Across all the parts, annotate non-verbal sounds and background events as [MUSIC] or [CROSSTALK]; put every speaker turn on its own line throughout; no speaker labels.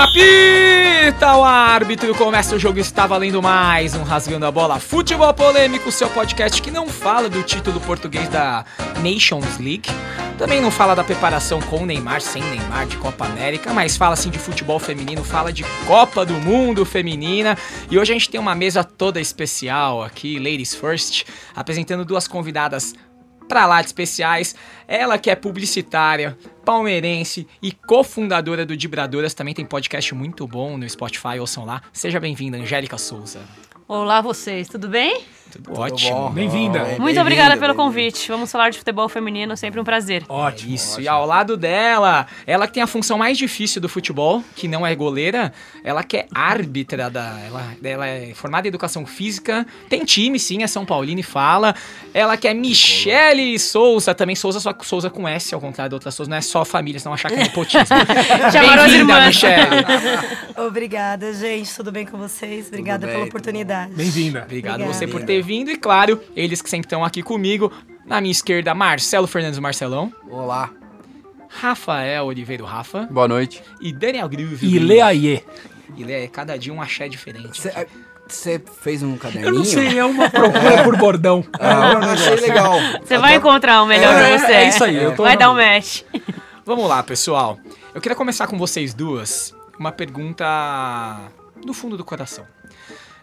Apita o árbitro, começa o jogo, está valendo mais um Rasgando a Bola. Futebol Polêmico, seu podcast que não fala do título português da Nations League, também não fala da preparação com Neymar, sem Neymar, de Copa América, mas fala assim de futebol feminino, fala de Copa do Mundo feminina, e hoje a gente tem uma mesa toda especial aqui, Ladies First, apresentando duas convidadas pra lá de especiais. Ela que é publicitária, palmeirense e cofundadora do Dibradoras, também tem podcast muito bom no Spotify, ouçam lá. Seja bem-vinda, Angélica Souza.
Olá vocês, tudo bem?
Tudo ótimo.
Bem-vinda.
Muito
bem-vinda,
obrigada pelo convite. Vamos falar de futebol feminino, sempre um prazer.
Ótimo.
Isso, e ao lado dela, ela que tem a função mais difícil do futebol, que não é goleira, ela que é árbitra da. Ela, ela é formada em educação física, tem time, sim, é São Paulino e fala. Ela que é Michele Souza, também Souza, só Souza com S, ao contrário de outras Souza, não é só família, senão achar que é nepotismo. [LAUGHS] Bem-vinda. Michele.
Obrigada, gente. Tudo bem com vocês? Obrigada
bem,
pela oportunidade.
Bem-vinda.
Obrigado
Obrigada.
você por ter vindo e, claro, eles que sempre estão aqui comigo. Na minha esquerda, Marcelo Fernandes Marcelão,
Olá.
Rafael Oliveira Rafa
Boa noite.
e Daniel Groove.
E lê aí.
E lê cada dia um axé diferente.
Você fez um caderninho?
Eu não sei, é uma procura por bordão. [LAUGHS]
Ah, eu achei legal.
Você vai encontrar o melhor
É,
pra você.
é isso aí, eu tô
Vai
na
dar um match.
Vamos lá, pessoal. Eu queria começar com vocês duas. Uma pergunta do fundo do coração.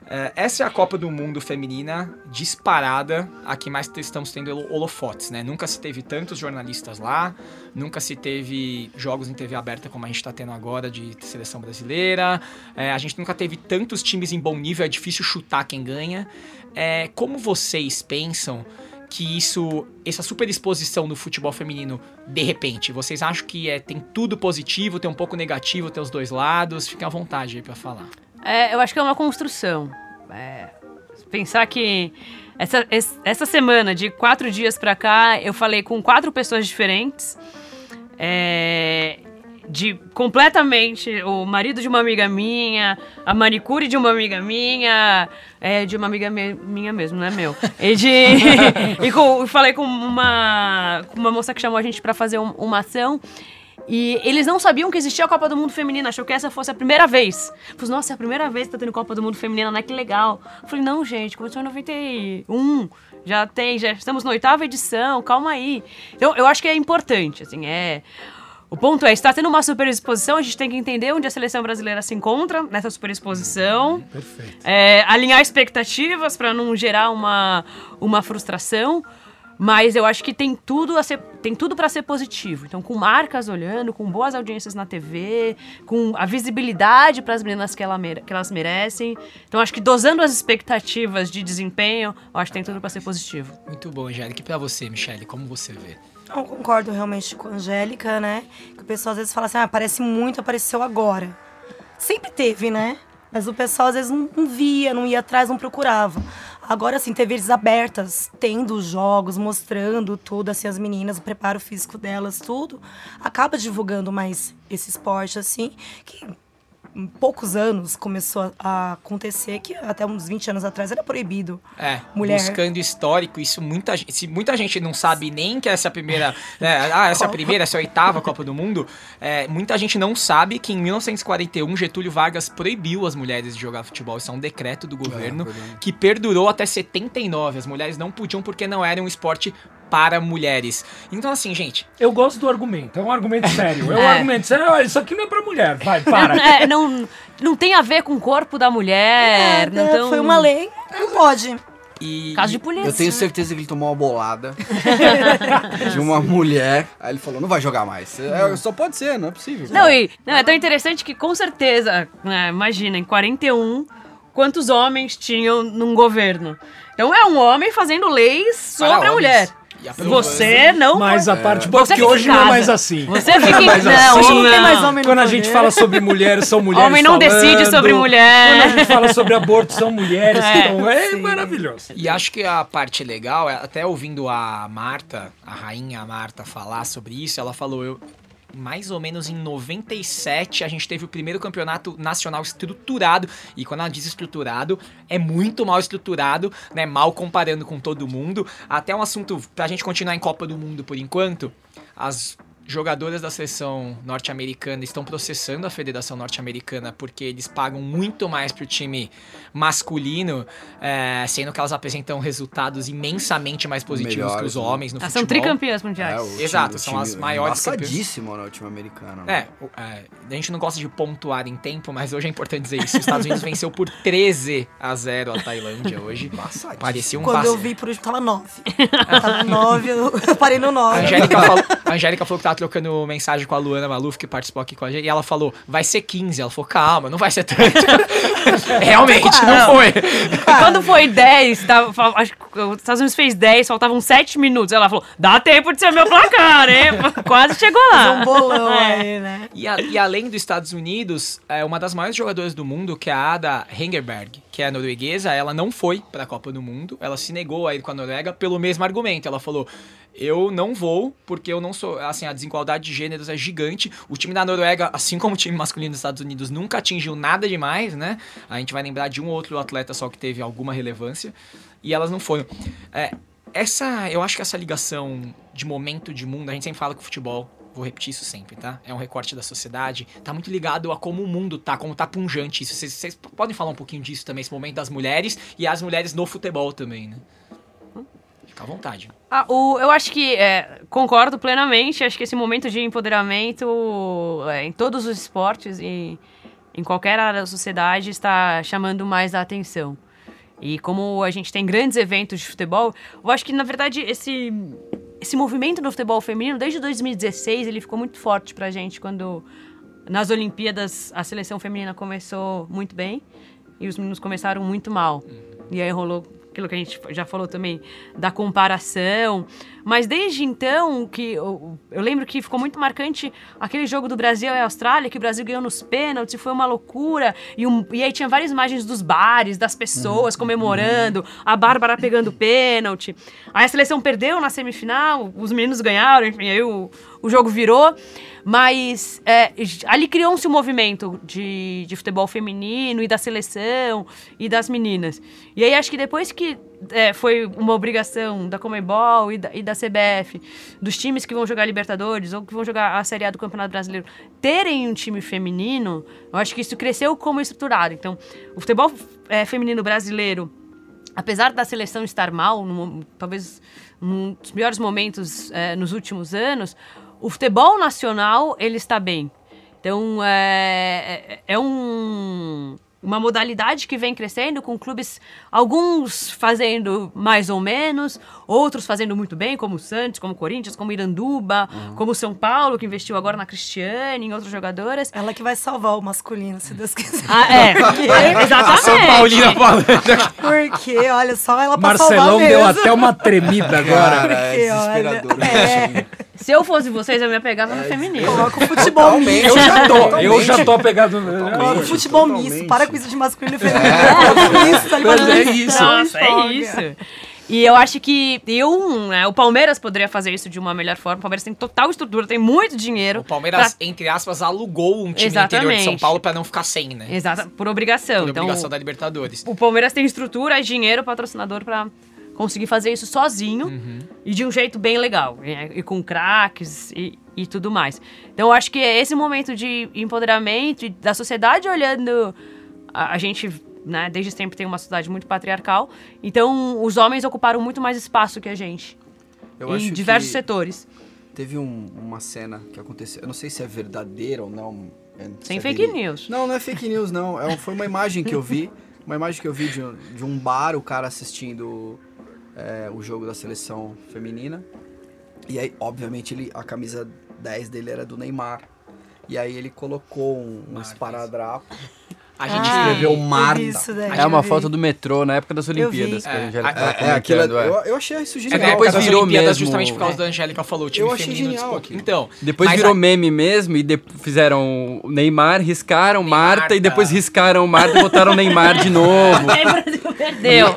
É, essa é a Copa do Mundo feminina disparada, a que mais estamos tendo holo- holofotes, né? Nunca se teve tantos jornalistas lá, nunca se teve jogos em TV aberta como a gente está tendo agora de seleção brasileira, é, a gente nunca teve tantos times em bom nível, é difícil chutar quem ganha. É, como vocês pensam que isso, essa superexposição no futebol feminino, de repente, vocês acham que é, tem tudo positivo, tem um pouco negativo, tem os dois lados? Fiquem à vontade aí pra falar.
É, eu acho que é uma construção. É, pensar que essa, es- essa semana, de quatro dias pra cá, eu falei com quatro pessoas diferentes. é, de completamente o marido de uma amiga minha, a manicure de uma amiga minha, é, de uma amiga me- minha mesmo, não é meu. E de [LAUGHS] e com- falei com uma com uma moça que chamou a gente pra fazer um- uma ação e eles não sabiam que existia a Copa do Mundo Feminina, achou que essa fosse a primeira vez. Falei, nossa, é a primeira vez que tá tendo Copa do Mundo Feminina, né? Que legal. Eu falei, não, gente, começou em 91, já tem, já estamos na oitava edição, calma aí. Então, eu acho que é importante, assim, é... O ponto é, está tendo uma superexposição, a gente tem que entender onde a seleção brasileira se encontra nessa superexposição.
Perfeito.
É, alinhar expectativas para não gerar uma, uma frustração. Mas eu acho que tem tudo a ser, tem tudo para ser positivo. Então, com marcas olhando, com boas audiências na TV, com a visibilidade para as meninas que, ela que elas merecem. Então, acho que dosando as expectativas de desempenho, eu acho que tem tudo para ser positivo.
Muito bom, Angélica. E pra você, Michele, como você vê?
Eu concordo realmente com a Angélica, né? Que o pessoal às vezes fala assim, ah, parece muito, apareceu agora. Sempre teve, né? Mas o pessoal às vezes não, não via, não ia atrás, não procurava. Agora, assim, TVs abertas, tendo jogos, mostrando tudo, assim, as meninas, o preparo físico delas, tudo, acaba divulgando mais esse esporte, assim, que poucos anos começou a- acontecer, que até uns 20 anos atrás era proibido.
É,
Mulher.
buscando histórico, isso muita gente. Se muita gente não sabe nem que essa é a primeira. né, ah, essa é a primeira, essa é a oitava Copa do Mundo. é, muita gente não sabe que em 1941 Getúlio Vargas proibiu as mulheres de jogar futebol. Isso é um decreto do governo
verdade.
que perdurou até 79. As mulheres não podiam porque não era um esporte para mulheres. Então, assim, gente,
Eu gosto do argumento, é um argumento sério. É um [LAUGHS]
É.
argumento sério. Olha, isso aqui não é pra mulher. Vai, para. [LAUGHS]
É, não, não tem a ver com o corpo da mulher.
Nada,
então,
Foi uma lei, não pode.
e.
Caso de polícia.
Eu tenho certeza que ele tomou uma bolada [LAUGHS] de uma mulher. Aí ele falou, não vai jogar mais. É, só pode ser, não é possível.
Não, e não, é tão interessante que, com certeza, né, imagina, em 41, quantos homens tinham num governo? Então é um homem fazendo leis sobre
Para
a mulher.
homens.
Você não.
Mas a parte boa é
Você
que
fica em
hoje não é
casa.
mais assim.
Você fica em
mais
Não,
assim.
Hoje não tem mais homem
Quando a gente fala sobre mulheres, são mulheres
Homem não decide
falando.
sobre mulher.
Quando a gente fala sobre aborto, são mulheres
É.
estão... É
Sim.
maravilhoso.
E acho que a parte legal, é, até ouvindo a Marta, a rainha Marta, falar sobre isso, ela falou, eu. Mais ou menos em 97, a gente teve o primeiro campeonato nacional estruturado. E quando ela diz estruturado, é muito mal estruturado, né? Mal comparando com todo mundo. Até um assunto pra gente continuar em Copa do Mundo por enquanto. As jogadoras da seleção norte-americana estão processando a Federação Norte-Americana porque eles pagam muito mais pro time masculino, é, sendo que elas apresentam resultados imensamente mais positivos
Melhores,
que os
né?
homens no
Elas são
futebol.
tricampeãs mundiais.
o
Exato,
time-
são
o
as maiores campeãs.
Embaçadíssimo no time americano. né?
É, o- é, a gente não gosta de pontuar em tempo, mas hoje é importante dizer isso. Os Estados Unidos [LAUGHS] venceu por 13 a 0 a Tailândia hoje. Parecia um
Quando
passe-
eu vi por último, tava nove. [LAUGHS] tava nove, eu eu parei no
A
nove.
Angélica, falou, a Angélica falou que tava trocando mensagem com a Luana Maluf, que participou aqui com a gente, e ela falou, vai ser 15. Ela falou, calma, não vai ser tanto. [LAUGHS] Realmente, não foi.
Quando foi 10, tava, fa- acho que os Estados Unidos fez 10, faltavam 7 minutos. Ela falou: dá tempo de ser meu placar, hein? [LAUGHS] Quase chegou lá.
um bolão
É.
aí, né?
E, a- e além dos Estados Unidos, é uma das maiores jogadoras do mundo, que é a Ada Hengerberg, que é norueguesa, ela não foi para a Copa do Mundo. Ela se negou a ir com a Noruega pelo mesmo argumento. Ela falou: "Eu não vou porque eu não sou, assim, a desigualdade de gêneros é gigante. O time da Noruega, assim como o time masculino dos Estados Unidos, nunca atingiu nada demais, né? A gente vai lembrar de um outro atleta só que teve alguma relevância e elas não foram. É, essa, eu acho que essa ligação de momento de mundo, a gente sempre fala que o futebol, vou repetir isso sempre, tá? É um recorte da sociedade, tá muito ligado a como o mundo tá, como tá punjante isso. Vocês, podem falar um pouquinho disso também, esse momento das mulheres e as mulheres no futebol também, né? Fica à vontade.
Ah, o, eu acho que é, concordo plenamente. Acho que esse momento de empoderamento é, em todos os esportes e em qualquer área da sociedade está chamando mais a atenção. E como a gente tem grandes eventos de futebol, eu acho que na verdade esse esse movimento do futebol feminino desde 2016 ele ficou muito forte pra gente quando nas Olimpíadas a seleção feminina começou muito bem e os meninos começaram muito mal. E aí rolou aquilo que a gente já falou também da comparação. Mas desde então, que eu, eu lembro que ficou muito marcante aquele jogo do Brasil e Austrália, que o Brasil ganhou nos pênaltis, foi uma loucura. E, um- e aí tinha várias imagens dos bares, das pessoas comemorando, a Bárbara pegando pênalti. Aí a seleção perdeu na semifinal, os meninos ganharam, enfim, aí o, o jogo virou. Mas é, ali criou-se um movimento de, de futebol feminino e da seleção e das meninas. E aí acho que depois que é, foi uma obrigação da Comebol e da, e da CBF, dos times que vão jogar Libertadores ou que vão jogar a Série A do Campeonato Brasileiro, terem um time feminino, eu acho que isso cresceu como estruturado. Então, o futebol é, feminino brasileiro apesar da seleção estar mal, num- talvez num dos piores momentos eh, nos últimos anos, o futebol nacional ele está bem. Então é, é- é um- uma modalidade que vem crescendo com clubes, alguns fazendo mais ou menos, outros fazendo muito bem, como o Santos, como o Corinthians, como o Iranduba, como o São Paulo, que investiu agora na Cristiane, em outras jogadoras.
Ela que vai salvar o masculino, se Deus quiser.
Ah, é, [LAUGHS] exatamente.
São Paulina falando.
Porque, olha, só ela
Marcelão
mesmo.
deu até uma tremida agora.
Cara, é
Porque, olha,
desesperador.
é.
Se eu fosse vocês, eu me apegava no feminino.
Coloca o futebol
Totalmente.
misto.
Eu já tô, eu já tô apegado.
Coloca o futebol
Totalmente.
misto. Para com isso de masculino e feminino. Isso, tá
é isso.
Nossa, é isso. E eu acho que eu, né, o Palmeiras poderia fazer isso de uma melhor forma. O Palmeiras tem total estrutura, tem muito dinheiro.
O Palmeiras,
pra-
entre aspas, alugou um time do interior de São
Exatamente.
Paulo pra não ficar sem, né?
Exata, por obrigação.
Por
então,
obrigação da Libertadores.
o Palmeiras tem estrutura, dinheiro, patrocinador pra conseguir fazer isso sozinho
Uhum.
e de um jeito bem legal. né, E com craques e, e tudo mais. Então eu acho que é esse momento de empoderamento e da sociedade olhando. A, a gente, né, desde sempre tem uma sociedade muito patriarcal. Então os homens ocuparam muito mais espaço que a gente.
Eu
em diversos setores.
Teve um- uma cena que aconteceu. Eu não sei se é verdadeira ou não. é- se
Sem
é
fake news.
Não, não é fake news, não. É, foi uma imagem que eu vi. [LAUGHS] Uma imagem que eu vi de, de um bar, o cara assistindo é, o jogo da seleção feminina. E aí, obviamente, ele, a camisa 10 dele era do Neymar. E aí ele colocou um, um esparadrapo.
A gente
Ah,
escreveu Marta.
isso daí,
É uma
vi.
foto do metrô na época das. Olimpíadas. que a
É,
Angélica
é,
tava
É, aquilo,
comentando, é.
eu, eu achei isso
É,
genial.
depois
das
virou
Olimpíadas
mesmo-
justamente por causa da Angélica falou, o time
Eu achei
feminino
genial.
Então,
Depois virou
a-
meme mesmo e de- fizeram Neymar, riscaram
Neymar,
Marta e
tá.
depois riscaram Marta e botaram Neymar de novo. [LAUGHS]
Aí o Brasil perdeu.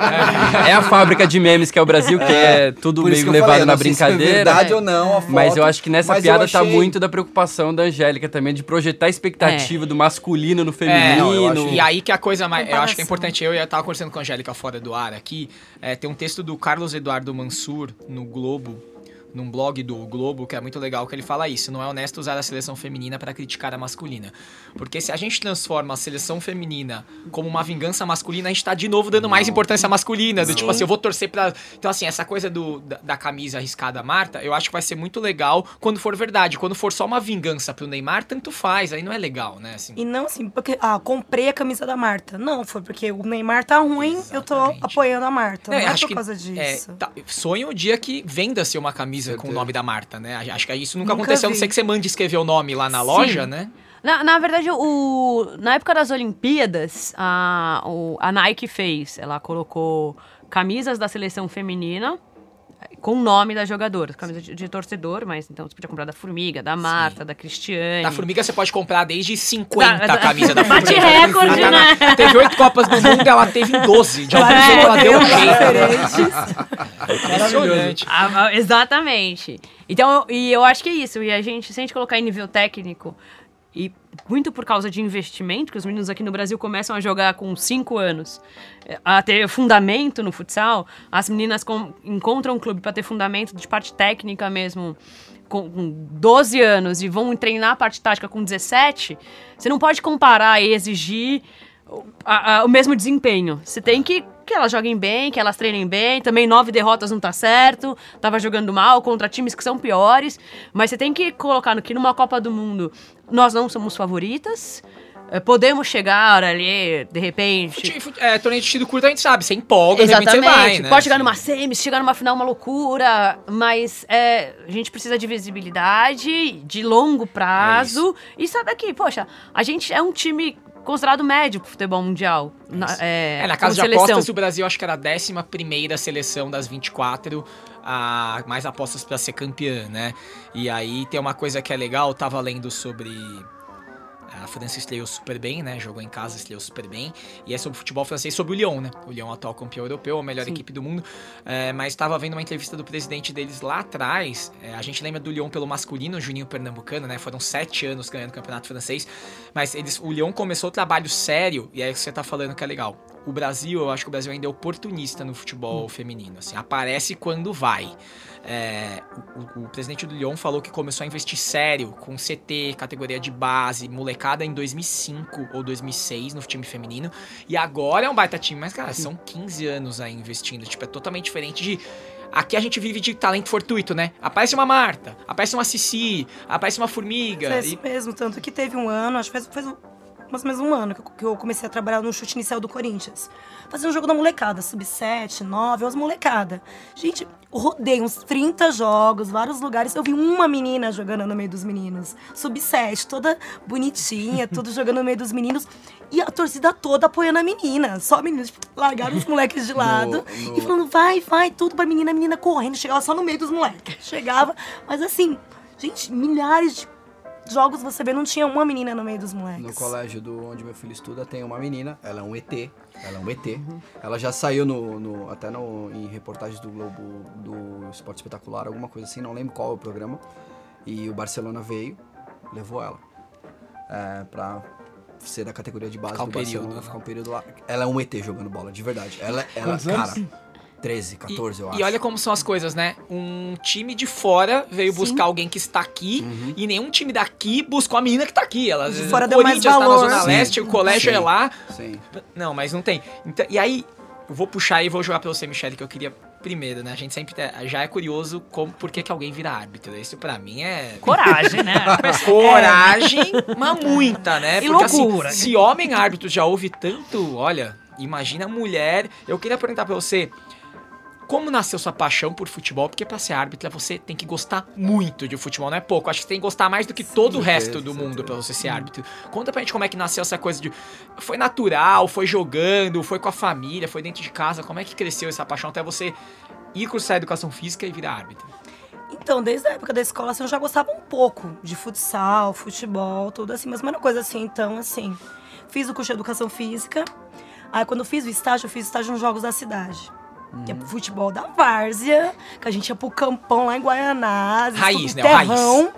É a fábrica de memes que é o Brasil, que é tudo
Por
meio levado
falei,
na
não sei se é
brincadeira.
verdade ou não, a foto,
Mas eu acho que nessa piada tá muito da preocupação da Angélica também, de projetar a expectativa do masculino no
É,
feminino.
Acho-
E aí que a coisa mais. Eu acho que é importante, eu eu tava conversando com a Angélica fora do ar aqui. é, tem um texto do Carlos Eduardo Mansur no Globo num blog do Globo, que é muito legal, que ele fala isso. Não é honesto usar a seleção feminina para criticar a masculina. Porque se a gente transforma a seleção feminina como uma vingança masculina, a gente tá de novo dando mais importância à masculina. Do tipo assim, eu vou torcer pra. Então, assim, essa coisa do, da, da camisa arriscada Marta, eu acho que vai ser muito legal quando for verdade. Quando for só uma vingança pro Neymar, tanto faz. Aí não é legal, né? Assim,
E não assim, porque, ah, comprei a camisa da Marta. Não, foi porque o Neymar tá ruim, eu tô
Exatamente.
apoiando a Marta. Não,
eu
é
acho
por
que,
causa
é,
disso.
tá, sonho o dia que venda-se uma camisa com o nome da Marta, né? Acho que isso nunca,
Nunca
aconteceu, a não ser que você mande escrever o nome lá na
Sim.
loja, né?
Na, na verdade, o, na época das Olimpíadas, a, o- a Nike fez. Ela colocou camisas da seleção feminina com o nome da jogadora. Camisa de, de torcedor, mas então você podia comprar da Formiga, da Marta, da Cristiane.
Da Formiga você pode comprar desde 50
Da- da-
camisas da [LAUGHS]
Bate
Formiga.
recorde,
Ela tá na-
né?
Teve oito Copas do Mundo, ela teve em 12. De algum jeito ela deu um jeito. [LAUGHS] Impressionante.
Ah, ah, exatamente. Então, eu- e eu acho que é isso. E a gente, se a gente colocar em nível técnico, e muito por causa de investimento, que os meninos aqui no Brasil começam a jogar com 5 anos, eh, a ter fundamento no futsal, as meninas com- encontram um clube para ter fundamento de parte técnica mesmo. Com com 12 anos e vão treinar a parte tática com 17, você não pode comparar e exigir a- a- o mesmo desempenho. Você tem que que elas joguem bem, que elas treinem bem. Também nove derrotas não tá certo. Tava jogando mal contra times que são piores. Mas você tem que colocar no que numa Copa do Mundo nós não somos favoritas. eh, Podemos chegar ali, de repente.
Fute- É, torneio de tiro curto a gente sabe, você empolga,
Exatamente.
você vai, né?
Pode chegar
Assim.
numa semi, se chegar numa final, uma loucura. Mas é, a gente precisa de visibilidade, de longo prazo. e sai daqui, poxa, a gente é um time considerado médio pro futebol mundial. Na, é,
É, na casa de
seleção.
apostas, o Brasil acho que era a 11 seleção das 24 a mais apostas pra ser campeã, né? E aí tem uma coisa que é legal, eu tava lendo sobre. França estreou super bem, né? Jogou em casa, estreou super bem. E é sobre futebol francês, sobre o Lyon, né? O Lyon, atual campeão europeu, a melhor
Sim.
equipe do mundo. É, mas estava vendo uma entrevista do presidente deles lá atrás. É, a gente lembra do Lyon pelo masculino, Juninho Pernambucano, né? Foram sete anos ganhando o campeonato francês. Mas eles, o Lyon começou o trabalho sério, e é isso que você tá falando que é legal. O Brasil, eu acho que o Brasil ainda é oportunista no futebol feminino. Assim, aparece quando vai. É, o, o- o presidente do Lyon falou que começou a investir sério com CT, categoria de base, molecada em 2005 ou 2006 no time feminino. E agora é um baita time, mas, cara, são 15 anos aí investindo. Tipo, é totalmente diferente de. Aqui a gente vive de talento fortuito, né? Aparece uma Marta, aparece uma Cici, aparece uma Formiga.
É
e-
isso mesmo, tanto que teve um ano, acho que faz um- mais ou menos um ano que eu, que eu comecei a trabalhar no chute inicial do Corinthians. Fazendo um jogo da molecada, sub-7, 9, umas molecada. Gente, rodei uns 30 jogos, vários lugares. Eu vi uma menina jogando no meio dos meninos. Sub-7, toda bonitinha, [LAUGHS] tudo jogando no meio dos meninos. E a torcida toda apoiando a menina. Só meninas, tipo, largaram os moleques de [LAUGHS] lado
no-
e falando, vai, vai, tudo pra menina, a menina correndo. Chegava só no meio dos moleques. Chegava, mas assim, gente, milhares de jogos você vê, não tinha uma menina no meio dos moleques.
No colégio do onde meu filho estuda tem uma menina, ela é um ET, ela é um ET. Ela já saiu no, no- até no, em reportagens do Globo do Esporte Espetacular, alguma coisa assim, não lembro qual é o programa. E o Barcelona veio, levou ela é, pra ser da categoria de base
Ficar um
do
período,
Barcelona,
né?
ficar um período lá. Ela é um ET jogando bola, de verdade. Ela, ela cara,
anos?
13, 14, eu acho.
E olha como são as coisas, né? Um time de fora veio
Sim.
buscar alguém que está aqui
Uhum.
e nenhum time daqui buscou a menina que está aqui. Ela,
De
o
fora deu mais
Corinthians tá na
valor.
Zona
Sim.
Leste, o colégio
Sim.
é lá.
Sim.
Não, mas não tem. Então, e aí, eu vou puxar e vou jogar pra você, Michele, que eu queria primeiro, né? A gente sempre é- já é curioso como, por que, que alguém vira árbitro. Isso pra mim é.
Coragem, né? [LAUGHS]
Coragem, mas muita, né?
E
Porque
loucura.
assim, se homem árbitro já ouve tanto, olha, imagina mulher. Eu queria perguntar pra você. Como nasceu sua paixão por futebol? Porque pra ser árbitra você tem que gostar muito de futebol, não é pouco. Acho que você tem que gostar mais do que todo o resto do mundo pra você ser árbitro. Conta pra gente como é que nasceu essa coisa de. Foi natural, foi jogando, foi com a família, foi dentro de casa. Como é que cresceu essa paixão até você ir cursar educação física e virar árbitro?
Então, desde a época da escola, assim, eu já gostava um pouco de futsal, futebol, tudo assim, mas uma coisa assim, então, assim, fiz o curso de educação física. Aí, quando eu fiz o estágio, eu fiz estágio nos Jogos da Cidade. Que é futebol da várzea, que a gente ia pro campão lá em Guaianazes,
Raiz, né? O raiz.
terrão.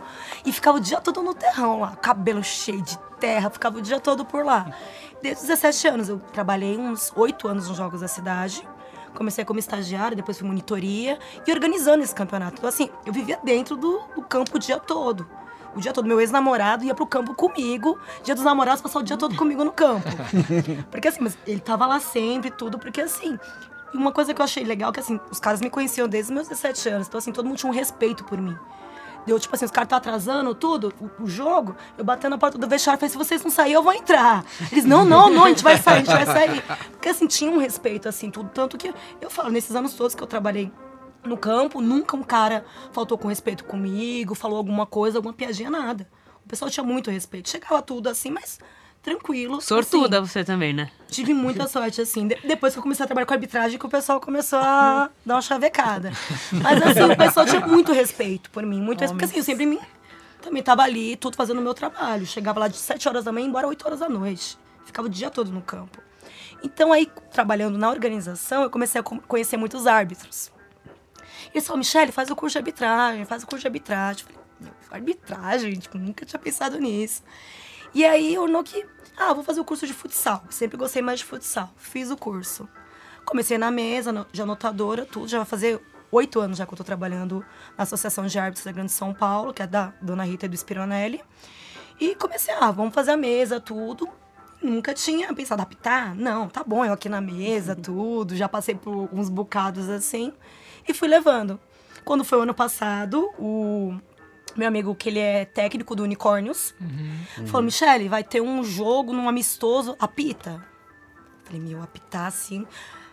E ficava o dia todo no terrão lá, cabelo cheio de terra, ficava o dia todo por lá. Desde os 17 anos, eu trabalhei uns 8 anos nos Jogos da Cidade. Comecei como estagiária, depois fui monitoria e organizando esse campeonato. Então, assim, eu vivia dentro do, do campo o dia todo. O dia todo, meu ex-namorado ia pro campo comigo. Dia dos namorados, passar o dia todo comigo no campo. [LAUGHS] Porque assim, mas ele tava lá sempre, tudo, porque assim. E uma coisa que eu achei legal, que assim, os caras me conheciam desde meus 17 anos. Então, assim, todo mundo tinha um respeito por mim. Deu, tipo assim, os caras tá atrasando tudo, o, o jogo, eu batendo na porta do vestiário falei, se vocês não saírem, eu vou entrar. Eles, não, não, não, a gente vai sair, a gente vai sair. Porque assim, tinha um respeito, assim, tudo. Tanto que eu falo, nesses anos todos que eu trabalhei no campo, nunca um cara faltou com respeito comigo, falou alguma coisa, alguma piadinha, nada. O pessoal tinha muito respeito. Chegava tudo assim, mas tranquilo.
Sortuda
assim.
você também, né?
Tive muita sorte, assim. De- depois que eu comecei a trabalhar com arbitragem, que o pessoal começou a [LAUGHS] dar uma chavecada. Mas assim, o pessoal tinha muito respeito por mim. Muito respeito. Porque assim, eu sempre me, também tava ali, tudo fazendo o meu trabalho. Chegava lá de 7 horas da manhã embora 8 horas da noite. Ficava o dia todo no campo. Então aí, trabalhando na organização, eu comecei a co- conhecer muitos árbitros. E eles falaram, Michele, faz o curso de arbitragem, faz o curso de arbitragem. Eu falei, "Meu, arbitragem? Tipo, nunca tinha pensado nisso. E aí eu no que, ah, vou fazer o curso de futsal. Sempre gostei mais de futsal. Fiz o curso. Comecei na mesa, no- de anotadora, tudo. Já vai fazer oito anos já que eu tô trabalhando na Associação de Árbitros da Grande São Paulo, que é da Dona Rita e do Spironelli. E comecei, ah, vamos fazer a mesa, tudo. Nunca tinha pensado apitar? Não, tá bom, eu aqui na mesa, [LAUGHS] tudo. Já passei por uns bocados assim. E fui levando. Quando foi o ano passado, o meu amigo, que ele é técnico do Unicórnios, falou: Michele, vai ter um jogo num amistoso, apita. Falei, meu, apitar assim.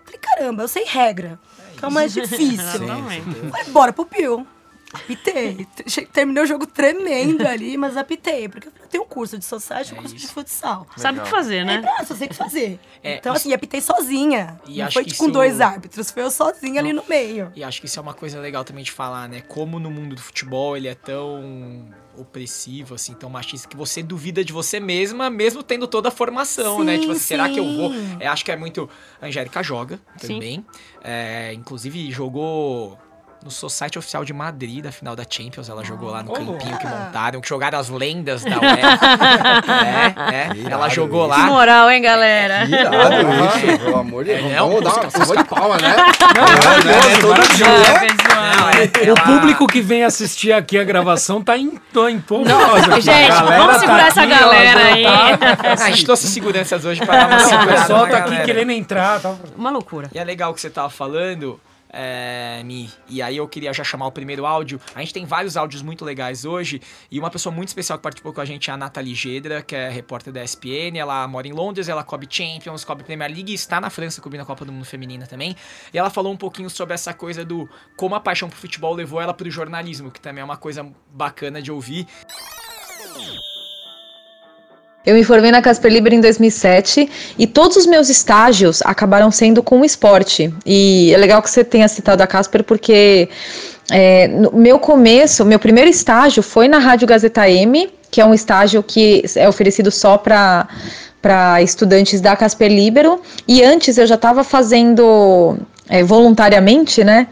Falei, caramba, eu sei regra, que é o mais difícil. [LAUGHS]
Exatamente.
Falei, bora pro Pio. Apitei. Terminei o jogo tremendo [LAUGHS] ali, mas apitei. Porque eu tenho um curso de society e um curso de futsal.
Sabe o que fazer,
É,
né?
pra, só sei o que fazer.
É,
então,
isso-
assim, apitei sozinha.
E
não
acho
foi
que
com
isso-
dois árbitros, foi eu sozinha ali no meio.
E acho que isso é uma coisa legal também de falar, né? Como no mundo do futebol ele é tão opressivo, assim, tão machista, que você duvida de você mesma, mesmo tendo toda a formação, né?
Sim,
Tipo assim, será que eu vou? É, acho que é muito. A Angélica joga também. É, inclusive, jogou. No Society Oficial de Madrid, da final da Champions, ela jogou lá no
Ô,
campinho que montaram, que jogaram as lendas da [LAUGHS] UEFA. é, é. Ela jogou
Que
lá.
moral, hein, galera?
Irado isso, pelo amor de Deus.
É, não,
Vamos dar uma salva de palma, né?
Pessoal.
Não, é,
O público que vem assistir aqui a gravação tá em, tô em pouco.
Gente, vamos segurar essa galera aí.
Ah, a gente trouxe seguranças hoje pra dar uma
O
segurada
pessoal
na
tá aqui
galera.
querendo entrar. Tá...
Uma loucura.
E é legal o que você tava falando, é, Mi. E aí eu queria já chamar o primeiro áudio. A gente tem vários áudios muito legais hoje. E uma pessoa muito especial que participou com a gente é a Nathalie Gedra, que é repórter da ESPN. Ela mora em Londres, ela cobre Champions, cobre Premier League e está na França cobrindo a Copa do Mundo Feminina também. E ela falou um pouquinho sobre essa coisa do como a paixão pro futebol levou ela pro jornalismo, que também é uma coisa bacana de ouvir.
Eu me formei na Casper Liber em 2007 e todos os meus estágios acabaram sendo com o esporte. E é legal que você tenha citado a Casper porque é, meu começo, meu primeiro estágio foi na Rádio Gazeta M, que é um estágio que é oferecido só para para estudantes da Casper Libero e antes eu já estava fazendo é, voluntariamente, né?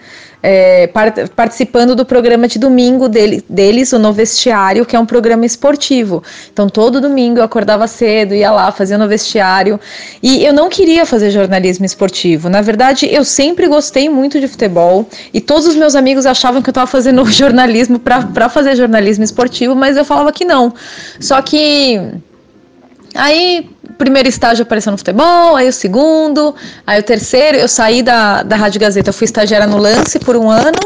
É, par- participando do programa de domingo dele- deles, o No Vestiário, que é um programa esportivo. Então, todo domingo eu acordava cedo, ia lá, fazia no vestiário. E eu não queria fazer jornalismo esportivo. Na verdade, eu sempre gostei muito de futebol e todos os meus amigos achavam que eu estava fazendo [LAUGHS] jornalismo para fazer jornalismo esportivo, mas eu falava que não. Só que. Aí, primeiro estágio apareceu no futebol, aí o segundo, aí o terceiro, eu saí da, da Rádio Gazeta, fui estagiária no Lance por um ano,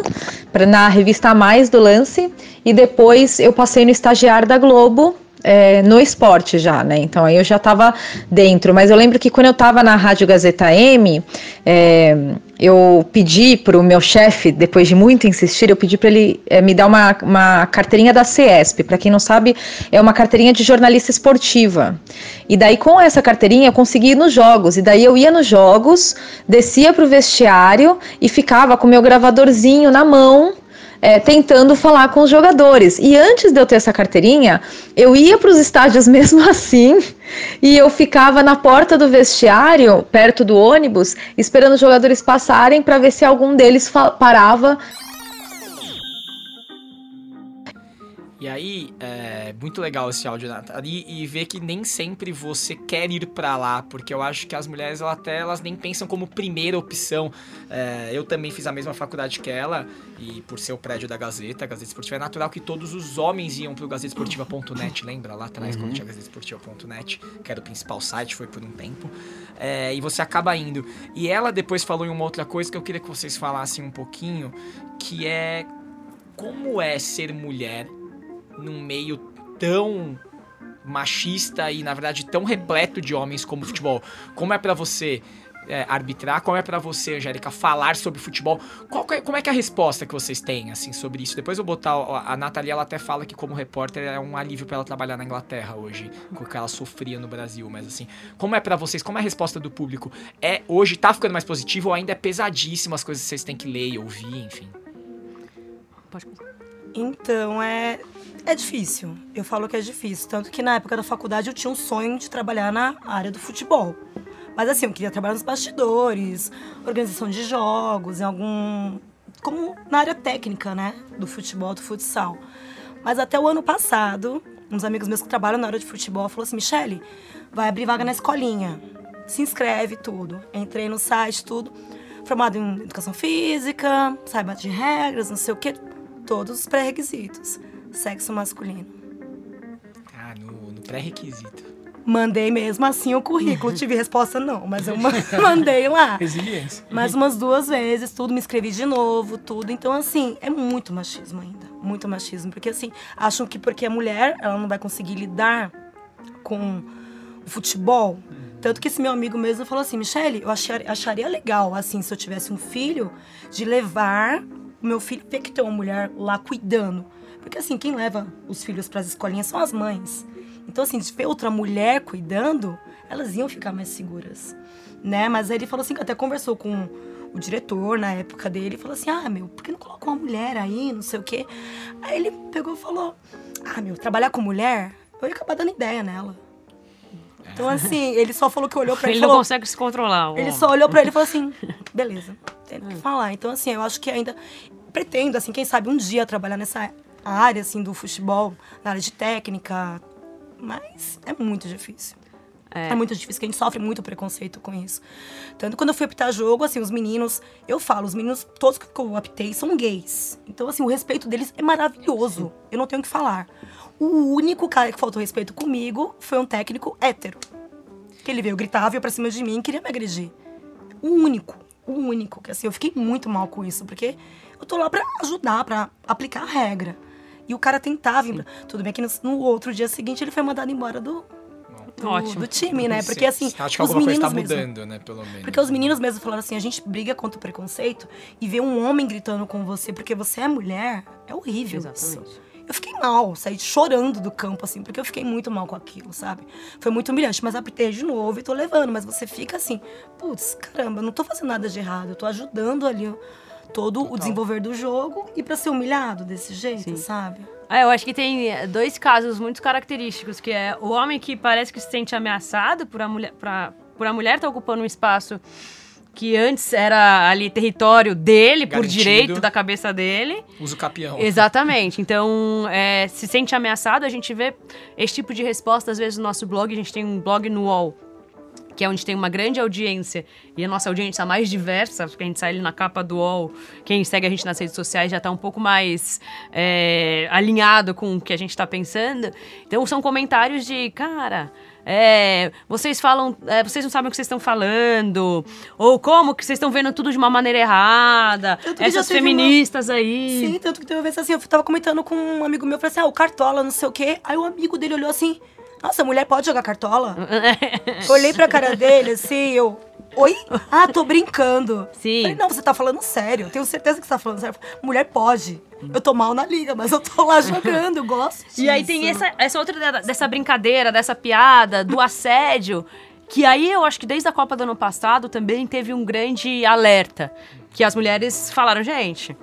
pra, na revista Mais do Lance, e depois eu passei no estagiário da Globo, é, no esporte já, né? Então aí eu já estava dentro. Mas eu lembro que quando eu estava na Rádio Gazeta M, é, eu pedi para o meu chefe, depois de muito insistir, eu pedi para ele é, me dar uma, uma carteirinha da CESP. Para quem não sabe, é uma carteirinha de jornalista esportiva. E daí com essa carteirinha eu consegui ir nos jogos. E daí eu ia nos jogos, descia para o vestiário e ficava com meu gravadorzinho na mão é, tentando falar com os jogadores. E antes de eu ter essa carteirinha, eu ia para os estádios [LAUGHS] mesmo assim, e eu ficava na porta do vestiário, perto do ônibus, esperando os jogadores passarem para ver se algum deles parava
E aí, é muito legal esse áudio, Nathalie, e ver que nem sempre você quer ir pra lá, porque eu acho que as mulheres, ela até, elas nem pensam como primeira opção. É, eu também fiz a mesma faculdade que ela, e por ser o prédio da Gazeta, Gazeta Esportiva, é natural que todos os homens iam pro gazetesportiva.net, lembra? Lá atrás, quando tinha gazetesportiva.net, que era o principal site, foi por um tempo. É, e você acaba indo. E ela depois falou em uma outra coisa que eu queria que vocês falassem um pouquinho, que é como é ser mulher num meio tão machista e na verdade tão repleto de homens como o futebol. Como é pra você é, arbitrar? Como é pra você, Angélica, falar sobre futebol? Qual é- como é que é a resposta que vocês têm assim sobre isso? Depois eu vou botar a, a Nathalie, ela até fala que como repórter é um alívio pra ela trabalhar na Inglaterra hoje, com o que ela sofria no Brasil, mas assim, como é pra vocês? Como é a resposta do público? É hoje tá ficando mais positivo ou ainda é pesadíssimo as coisas que vocês têm que ler e ouvir, enfim?
Pode.
Então, é, é difícil. Eu falo que é difícil. Tanto que na época da faculdade eu tinha um sonho de trabalhar na área do futebol. Mas assim, eu queria trabalhar nos bastidores, organização de jogos, em algum. como na área técnica, né? Do futebol, do futsal. Mas até o ano passado, uns amigos meus que trabalham na área de futebol falaram assim: Michele, vai abrir vaga na escolinha. Se inscreve tudo. Entrei no site, tudo. Formado em educação física, saiba de regras, não sei o quê. Todos os pré-requisitos. Sexo masculino.
Ah, no, no pré-requisito.
Mandei mesmo assim o currículo. Tive resposta não, mas eu ma- [LAUGHS] mandei lá.
Resiliência.
Mais umas duas vezes, tudo, me inscrevi de novo, tudo. Então, assim, é muito machismo ainda. Muito machismo. Porque, assim, acham que porque é mulher, ela não vai conseguir lidar com o futebol. Tanto que esse meu amigo mesmo falou assim, Michele, eu achar- acharia legal, assim, se eu tivesse um filho, de levar o meu filho, ver que tem uma mulher lá cuidando. Porque, assim, quem leva os filhos para as escolinhas são as mães. Então, assim, de ver outra mulher cuidando, elas iam ficar mais seguras, né? Mas aí ele falou assim, que até conversou com o diretor na época dele, falou assim, ah, meu, por que não coloca uma mulher aí, não sei o quê? Aí ele pegou e falou, ah, meu, trabalhar com mulher, eu ia acabar dando ideia nela. Então, assim, ele só falou que olhou pra [LAUGHS] ele
Ele não
falou...
consegue se controlar.
Ele só olhou pra ele e falou assim, [LAUGHS] beleza, tem que falar. Então, assim, eu acho que ainda pretendo, assim, quem sabe um dia trabalhar nessa área, assim, do futebol, na área de técnica, mas é muito difícil. É. muito difícil, que a gente sofre muito preconceito com isso. Tanto quando eu fui apitar jogo, assim, os meninos, eu falo, os meninos, todos que eu apitei são gays. Então, assim, o respeito deles é maravilhoso. Eu não tenho o que falar. O único cara que faltou respeito comigo foi um técnico hétero. Que ele veio, gritava, veio pra cima de mim e queria me agredir. O único, o único. Que assim, eu fiquei muito mal com isso, porque eu tô lá pra ajudar, pra aplicar a regra. E o cara tentava. Tudo bem que no, no outro dia seguinte ele foi mandado embora do, do,
Ótimo.
do time, né? Porque assim,
Acho que
os
alguma coisa
meninos
tá
mesmo.
mudando, né? Pelo menos.
Porque os meninos mesmo falaram assim, a gente briga contra o preconceito e ver um homem gritando com você porque você é mulher é horrível.
Exatamente.
isso. Eu fiquei mal, saí chorando do campo, assim, porque eu fiquei muito mal com aquilo, sabe? Foi muito humilhante, mas apitei de novo e tô levando. Mas você fica assim, putz, caramba, eu não tô fazendo nada de errado, eu tô ajudando ali todo o desenvolver do jogo e pra ser humilhado desse jeito, sabe?
Ah, eu acho que tem eh, dois casos muito característicos, que é o homem que parece que se sente ameaçado por a mulher, pra, por a mulher estar ocupando um espaço que antes era ali território dele, por
Garantido.
direito da cabeça dele.
Usa o capião.
Exatamente. Então, é, se sente ameaçado, a gente vê esse tipo de resposta, às vezes, no nosso blog. A gente tem um blog no UOL, que é onde tem uma grande audiência. E a nossa audiência a mais diversa, porque a gente sai ali na capa do UOL. Quem segue a gente nas redes sociais já está um pouco mais é, alinhado com o que a gente está pensando. Então, são comentários de, cara... é, vocês falam, é, vocês não sabem o que vocês estão falando, ou como que vocês estão vendo tudo de uma maneira errada, essas
teve uma-
feministas aí.
Sim, tanto que teve uma vez assim, eu tava comentando com um amigo meu, eu falei assim, ah, o Cartola, não sei o quê. Aí o amigo dele olhou assim, nossa, mulher pode jogar Cartola? [LAUGHS] Olhei pra cara dele, assim, eu... Oi? Ah, tô brincando.
Sim.
Falei, não, você tá falando sério. Tenho certeza que você tá falando sério. Mulher pode. Eu tô mal na liga, mas eu tô lá [LAUGHS] jogando, eu gosto disso.
E aí tem essa, essa outra dessa brincadeira, dessa piada, do [LAUGHS] assédio, que aí eu acho que desde a Copa do ano passado também teve um grande alerta. Que as mulheres falaram, gente,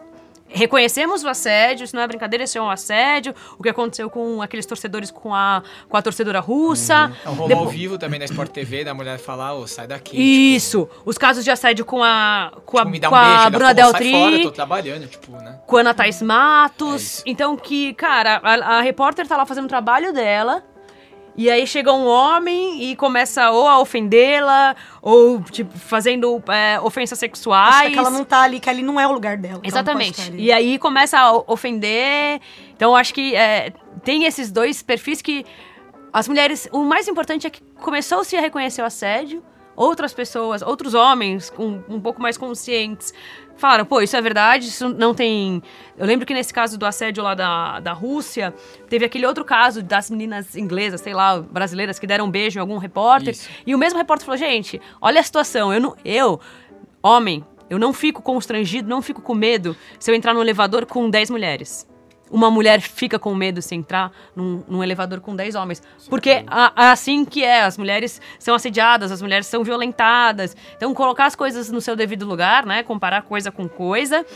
reconhecemos o assédio, isso não é brincadeira, isso é um assédio. O que aconteceu com aqueles torcedores com a, com a torcedora russa.
É um rolo
Depo-
ao vivo também na Sport TV, da mulher falar, ô, sai daqui. tipo,
Isso, os casos de assédio com a, com a,
Tipo, me dá um
com a
beijo, ainda
Bruna
sai fora,
Deltri,
tô trabalhando, tipo, né?
com a Ana Thaís
É
Matos.
isso.
então que, cara, a, a repórter tá lá fazendo o trabalho dela. E aí chega um homem e começa ou a ofendê-la, ou, tipo, fazendo é, ofensas sexuais.
Acha que ela não tá ali, que ali não é o lugar dela. pode
Exatamente. E aí começa a ofender. Então acho que é, tem esses dois perfis que as mulheres. O mais importante é que começou-se a reconhecer o assédio. Outras pessoas, outros homens com, um pouco mais conscientes falaram: pô, isso é verdade, isso não tem. Eu lembro que nesse caso do assédio lá da, da Rússia, teve aquele outro caso das meninas inglesas, sei lá, brasileiras, que deram um beijo em algum repórter.
Isso.
E o mesmo repórter falou: gente, olha a situação, eu, não, eu homem, eu não fico constrangido, não fico com medo se eu entrar num elevador com 10 mulheres. Uma mulher fica com medo se entrar num, num elevador com 10 homens. Porque a- a- assim que é, as mulheres são assediadas, as mulheres são violentadas. Então, colocar as coisas no seu devido lugar, né? Comparar coisa com coisa.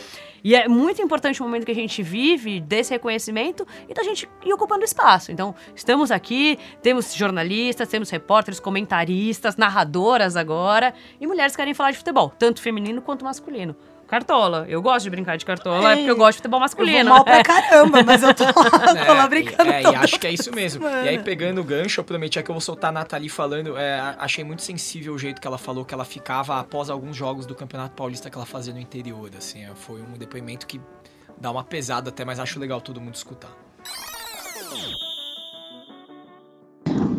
E é muito importante o momento que a gente vive desse reconhecimento e da gente ir ocupando espaço. Então, estamos aqui, temos jornalistas, temos repórteres, comentaristas, narradoras agora, e mulheres que querem falar de futebol, tanto feminino quanto masculino. Cartola, eu gosto de brincar de cartola, é porque eu gosto de futebol
Eu
masculino.
vou mal pra [LAUGHS] caramba, mas eu tô lá, [LAUGHS] tô lá brincando.
É, e, é, e acho que é isso mesmo. E aí, pegando o gancho, eu prometia que eu vou soltar a Nathalie falando. é, achei muito sensível o jeito que ela falou que ela ficava após alguns jogos do Campeonato Paulista que ela fazia no interior. Assim, é, foi um depoimento que dá uma pesada até, mas acho legal todo mundo escutar.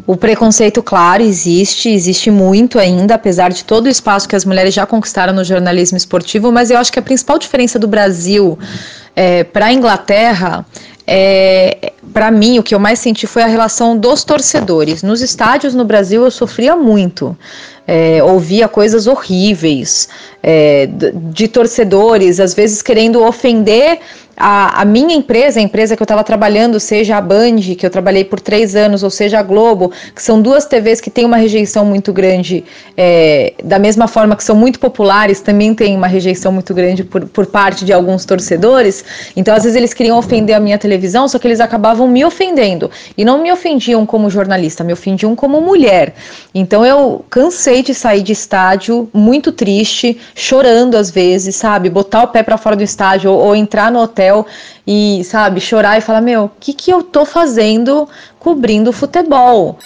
O preconceito, claro, existe, existe muito ainda, apesar de todo o espaço que as mulheres já conquistaram no jornalismo esportivo, mas eu acho que a principal diferença do Brasil para a Inglaterra, é, para mim, o que eu mais senti foi a relação dos torcedores. Nos estádios no Brasil eu sofria muito. É, ouvia coisas horríveis é, de torcedores, às vezes querendo ofender a, a minha empresa, a empresa que eu estava trabalhando, seja a Band, que eu trabalhei por três anos, ou seja a Globo, que são duas TVs que têm uma rejeição muito grande, é, da mesma forma que são muito populares, também tem uma rejeição muito grande por, por parte de alguns torcedores. Então, às vezes, eles queriam ofender a minha televisão, só que eles acabavam me ofendendo. E não me ofendiam como jornalista, me ofendiam como mulher. Então, eu cansei de sair de estádio muito triste, chorando às vezes, sabe? Botar o pé para fora do estádio ou, ou entrar no hotel e, sabe, chorar e falar: Meu, o que, que eu tô fazendo cobrindo futebol?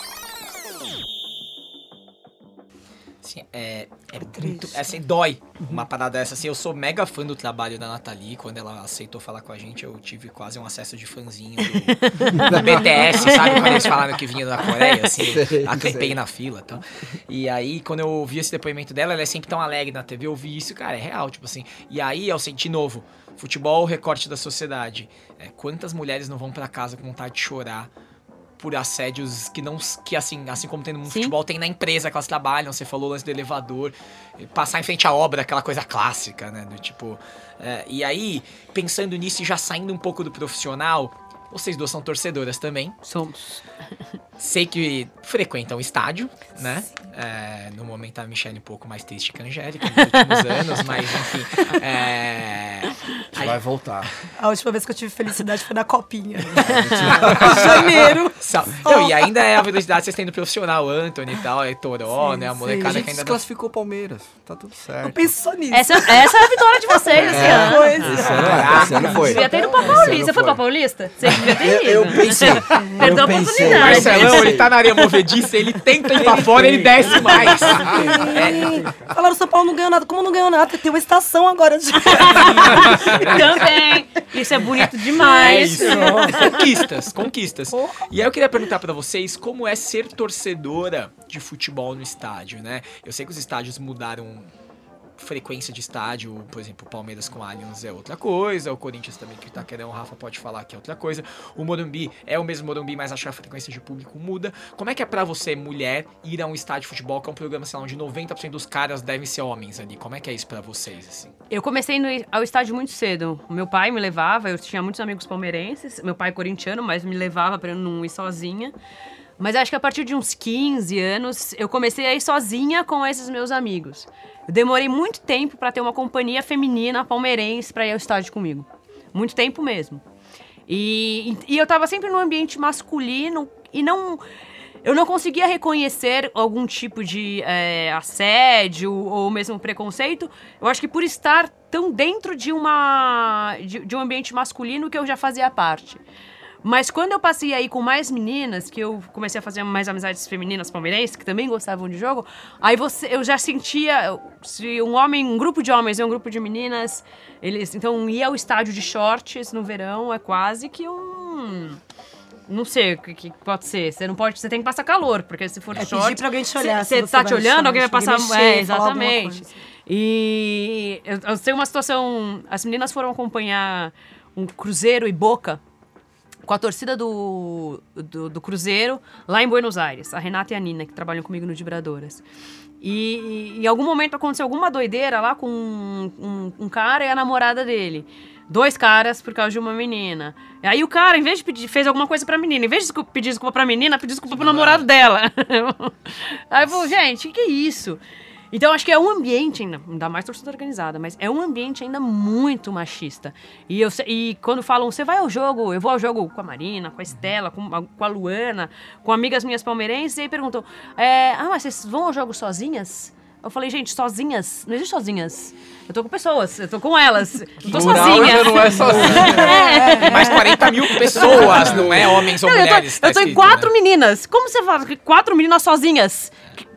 Assim, é, é muito. É, assim, dói uma parada dessa. Assim, eu sou mega fã do trabalho da Nathalie. Quando ela aceitou falar com a gente, eu tive quase um acesso de fãzinho do, [LAUGHS] do BTS, sabe? Quando eles falaram que vinha da Coreia, assim, acampei na fila e tal. E aí, quando eu ouvi esse depoimento dela, ela é sempre tão alegre na TV. Eu ouvi isso, cara, é real, tipo assim. E aí, eu senti novo. Futebol, recorte da sociedade. É, quantas mulheres não vão pra casa com vontade de chorar por assédios que não. que assim, assim como tem no mundo
Sim.
futebol, tem na empresa que elas trabalham. Você falou o lance do elevador, passar em frente à obra, aquela coisa clássica, né? Do tipo. eh, e aí, pensando nisso e já saindo um pouco do profissional, vocês duas são torcedoras também.
Somos.
Sei que frequentam o estádio, né? É, no momento a Michelle um pouco mais triste que a Angélica nos últimos [LAUGHS] anos, mas enfim. É,
A gente vai voltar.
A última vez que eu tive felicidade foi na copinha. [LAUGHS] em [LAUGHS] janeiro.
Sa- Não, e ainda é a velocidade que vocês têm do profissional, Anthony e tal, é Toró,
Sim,
né? A
sim.
A
molecada
gente
que ainda.
desclassificou o Palmeiras. Tá tudo
Eu
certo.
penso só nisso.
Essa, essa é a vitória de vocês esse ano.
Esse ano, é, esse ano foi.
Devia ter ido pra Paulista. Foi
foi.
pra Paulista? Você devia ter
Eu,
ido.
eu pensei.
Perdeu a
eu pensei.
oportunidade.
Marcelão, ele tá na areia movediça, ele tenta ir pra fora, ele desce mais. É,
Falaram, São Paulo não ganhou nada. Como não ganhou nada? Tem uma estação agora. De... [LAUGHS]
Também. Isso é bonito
É
demais.
isso. conquistas, conquistas. E aí eu queria perguntar pra vocês como é ser torcedora de futebol no estádio, né? Eu sei que os estádios mudaram frequência de estádio, por exemplo, o Palmeiras com Allianz é outra coisa, o Corinthians também que tá querendo, o Rafa pode falar que é outra coisa. O Morumbi é o mesmo Morumbi, mas acho que a frequência de público muda. Como é que é pra você, mulher, ir a um estádio de futebol, que é um programa, sei lá, onde 90% dos caras devem ser homens ali? Como é que é isso pra vocês, assim?
Eu comecei no, ao estádio muito cedo. Meu pai me levava, eu tinha muitos amigos palmeirenses. Meu pai é corintiano, mas me levava pra eu não ir sozinha. Mas acho que a partir de uns 15 anos, eu comecei a ir sozinha com esses meus amigos. Eu demorei muito tempo pra ter uma companhia feminina palmeirense pra ir ao estádio comigo. Muito tempo mesmo. E, e eu tava sempre no ambiente masculino e não. Eu não conseguia reconhecer algum tipo de é, assédio ou mesmo preconceito. Eu acho que por estar tão dentro de uma de, de um ambiente masculino que eu já fazia parte. Mas quando eu passei aí com mais meninas, que eu comecei a fazer mais amizades femininas palmeirenses, que também gostavam de jogo, aí você, eu já sentia, se um homem, um grupo de homens e um grupo de meninas, eles, então ia ao estádio de shorts no verão, é quase que um não sei o que, que pode ser. Você não pode, você tem que passar calor, porque se for
É
shorts,
pedir pra alguém te olhar.
Você tá te olhando, alguém vai
short,
passar.
mexer,
é,
falar alguma
exatamente. E eu, eu sei uma situação. As meninas foram acompanhar um Cruzeiro e Boca com a torcida do, do, do Cruzeiro lá em Buenos Aires. A Renata e a Nina, que trabalham comigo no Vibradoras. E, e em algum momento aconteceu alguma doideira lá com um, um- um cara e a namorada dele. Dois caras por causa de uma menina. E aí o cara, em vez de pedir, fez alguma coisa pra menina, em vez de desculpa- pedir desculpa pra menina, pediu desculpa pro namorado dela. [LAUGHS] aí eu falei, gente, o que, que é isso? Então acho que é um ambiente ainda, ainda mais torcida organizada, mas é um ambiente ainda muito machista. E, eu, e quando falam, você vai ao jogo, eu vou ao jogo com a Marina, com a Estela, com a, com a Luana, com amigas minhas palmeirenses, e aí perguntam, é, ah, mas vocês vão ao jogo sozinhas? Eu falei, gente, sozinhas? Não existe sozinhas. Eu tô com pessoas, eu tô com elas. Não tô
Plural
sozinha.
não é sozinho.
Tem mais 40 mil pessoas, não é homens ou
Não, eu tô,
mulheres. tá
eu tô em
escrito,
quatro
né?
meninas. Como você fala que quatro meninas sozinhas?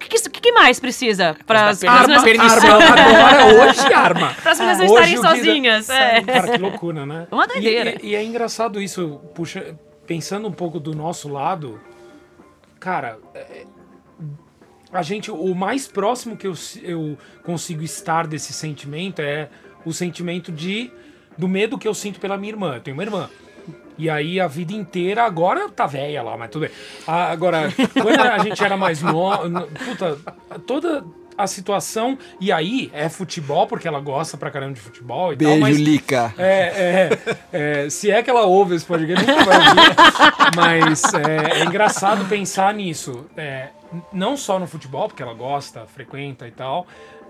O que, que, que mais precisa para as meninas,
permissão.
Arma, agora, hoje, arma.
pras meninas não estarem sozinhas? É.
Cara, que loucura, né?
Uma
E-
doideira.
E, e é engraçado isso, puxa, pensando um pouco do nosso lado, cara, é- a gente, o mais próximo que eu, eu consigo estar desse sentimento é o sentimento de do medo que eu sinto pela minha irmã. Eu tenho uma irmã. E aí a vida inteira, agora tá velha lá, mas tudo bem. Ah, Agora, quando a gente era mais novo, puta, toda a situação, e aí é futebol, porque ela gosta pra caramba de futebol e tal,
Beijo, Lica.
é, é, é, se é que ela ouve esse podcast, nunca vai ouvir. Mas é, é engraçado pensar nisso. É, não só no futebol, porque ela gosta, frequenta e tal,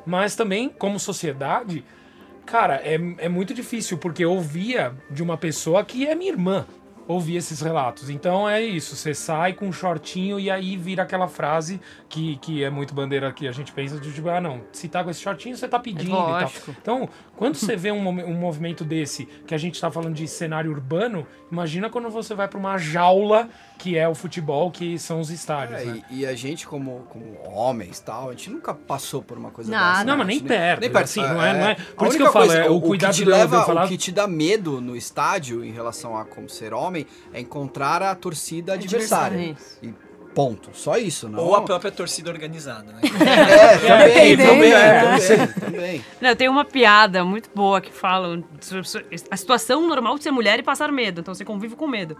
mas também como sociedade. Cara, é, é muito difícil, porque eu ouvia de uma pessoa que é minha irmã ouvir esses relatos. Então é isso, você sai com um shortinho e aí vira aquela frase que, que é muito bandeira que a gente pensa de tipo, ah não, se tá com esse shortinho, você tá pedindo e tal. Então, quando você vê um, um movimento desse, que a gente tá falando de cenário urbano, imagina quando você vai pra uma jaula que é o futebol, que são os estádios,
É,
né?
e, e a gente, como, como homens tal, a gente nunca passou por uma coisa
Nada.
dessa.
Não,
né?
mas nem perto,
Nem perto.
assim, não é- não é-
A
por isso que
única
eu falo,
coisa,
é o
que
cuidado
te
do- de eu
leva,
falar-
O que te dá medo no estádio em relação a como ser homem é encontrar a torcida adversária. E ponto. Só isso, não?
Ou a própria torcida organizada, né? [LAUGHS]
É, também,
Dependendo,
também,
né?
também, também.
Não, tem uma piada muito boa que fala sobre sobre a situação normal de ser mulher e passar medo. Então você convive com medo.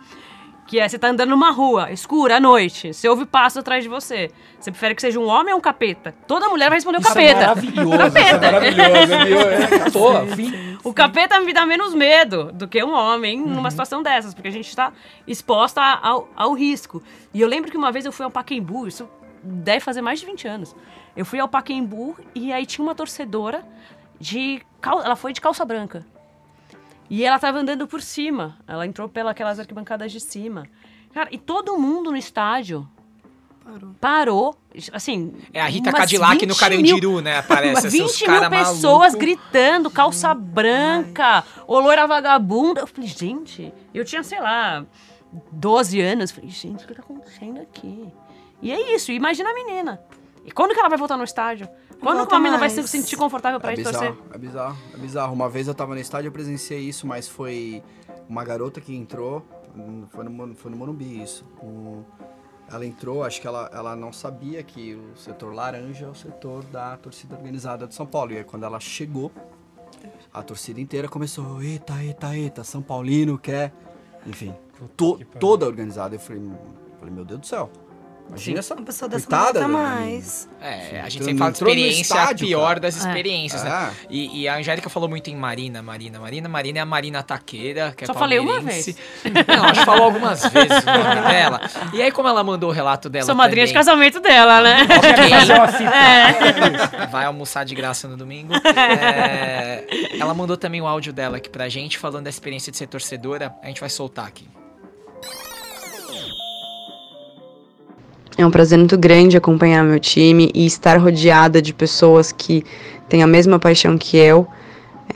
Que é, você tá andando numa rua, escura, à noite, você ouve passo atrás de você. Você prefere que seja um homem ou um capeta? Toda mulher vai responder o
é
capeta.
maravilhoso, isso é maravilhoso? É, [LAUGHS] tô, fim.
O capeta me dá menos medo do que um homem numa situação dessas, porque a gente está exposta ao, ao risco. E eu lembro que uma vez eu fui ao Pacaembu, isso deve fazer mais de 20 anos. Eu fui ao Pacaembu e aí tinha uma torcedora de. cal- Ela foi de calça branca. E ela tava andando por cima. Ela entrou pelas arquibancadas de cima. Cara, e todo mundo no estádio
Parou.
parou. Assim.
É a Rita Cadillac no
20 mil
Carandiru, né? Aparece
Umas
assim,
20
os
mil pessoas
maluco.
gritando, calça branca, loira vagabunda. Eu falei, gente, eu tinha, sei lá, 12 anos. Falei, gente, o que tá acontecendo aqui? E é isso, imagina a menina. E quando que ela vai voltar no estádio? Quando que
Volta
uma menina vai se sentir confortável pra
É
ir torcer?
bizarro, é bizarro, é bizarro. Uma vez eu tava no estádio, eu presenciei isso, mas foi uma garota que entrou, hum, foi no, foi no Morumbi isso. Um- ela entrou, acho que ela, ela não sabia que o setor laranja é o setor da torcida organizada de São Paulo. E aí quando ela chegou, a torcida inteira começou, eita, eita, eita, São Paulino quer... Enfim, to- toda organizada. Eu falei, falei, meu Deus do céu. Imagina essa
Uma pessoa dessa
coitada. da
mais.
É, a gente sempre fala de experiência, a
estádio,
pior
cara.
das
É.
experiências, né?
Ah,
E, e a Angélica falou muito em Marina, Marina, Marina. Marina é a Marina Taqueira, que é
Só falei uma
palmeirense. Não, acho que falou algumas [LAUGHS] vezes o nome dela. E aí, como ela mandou o relato dela
Sou madrinha de
também,
casamento dela, né?
Ok. [LAUGHS] Vai almoçar de graça no domingo. É, ela mandou também o áudio dela aqui pra gente, falando da experiência de ser torcedora. A gente vai soltar aqui.
É um prazer muito grande acompanhar meu time e estar rodeada de pessoas que têm a mesma paixão que eu.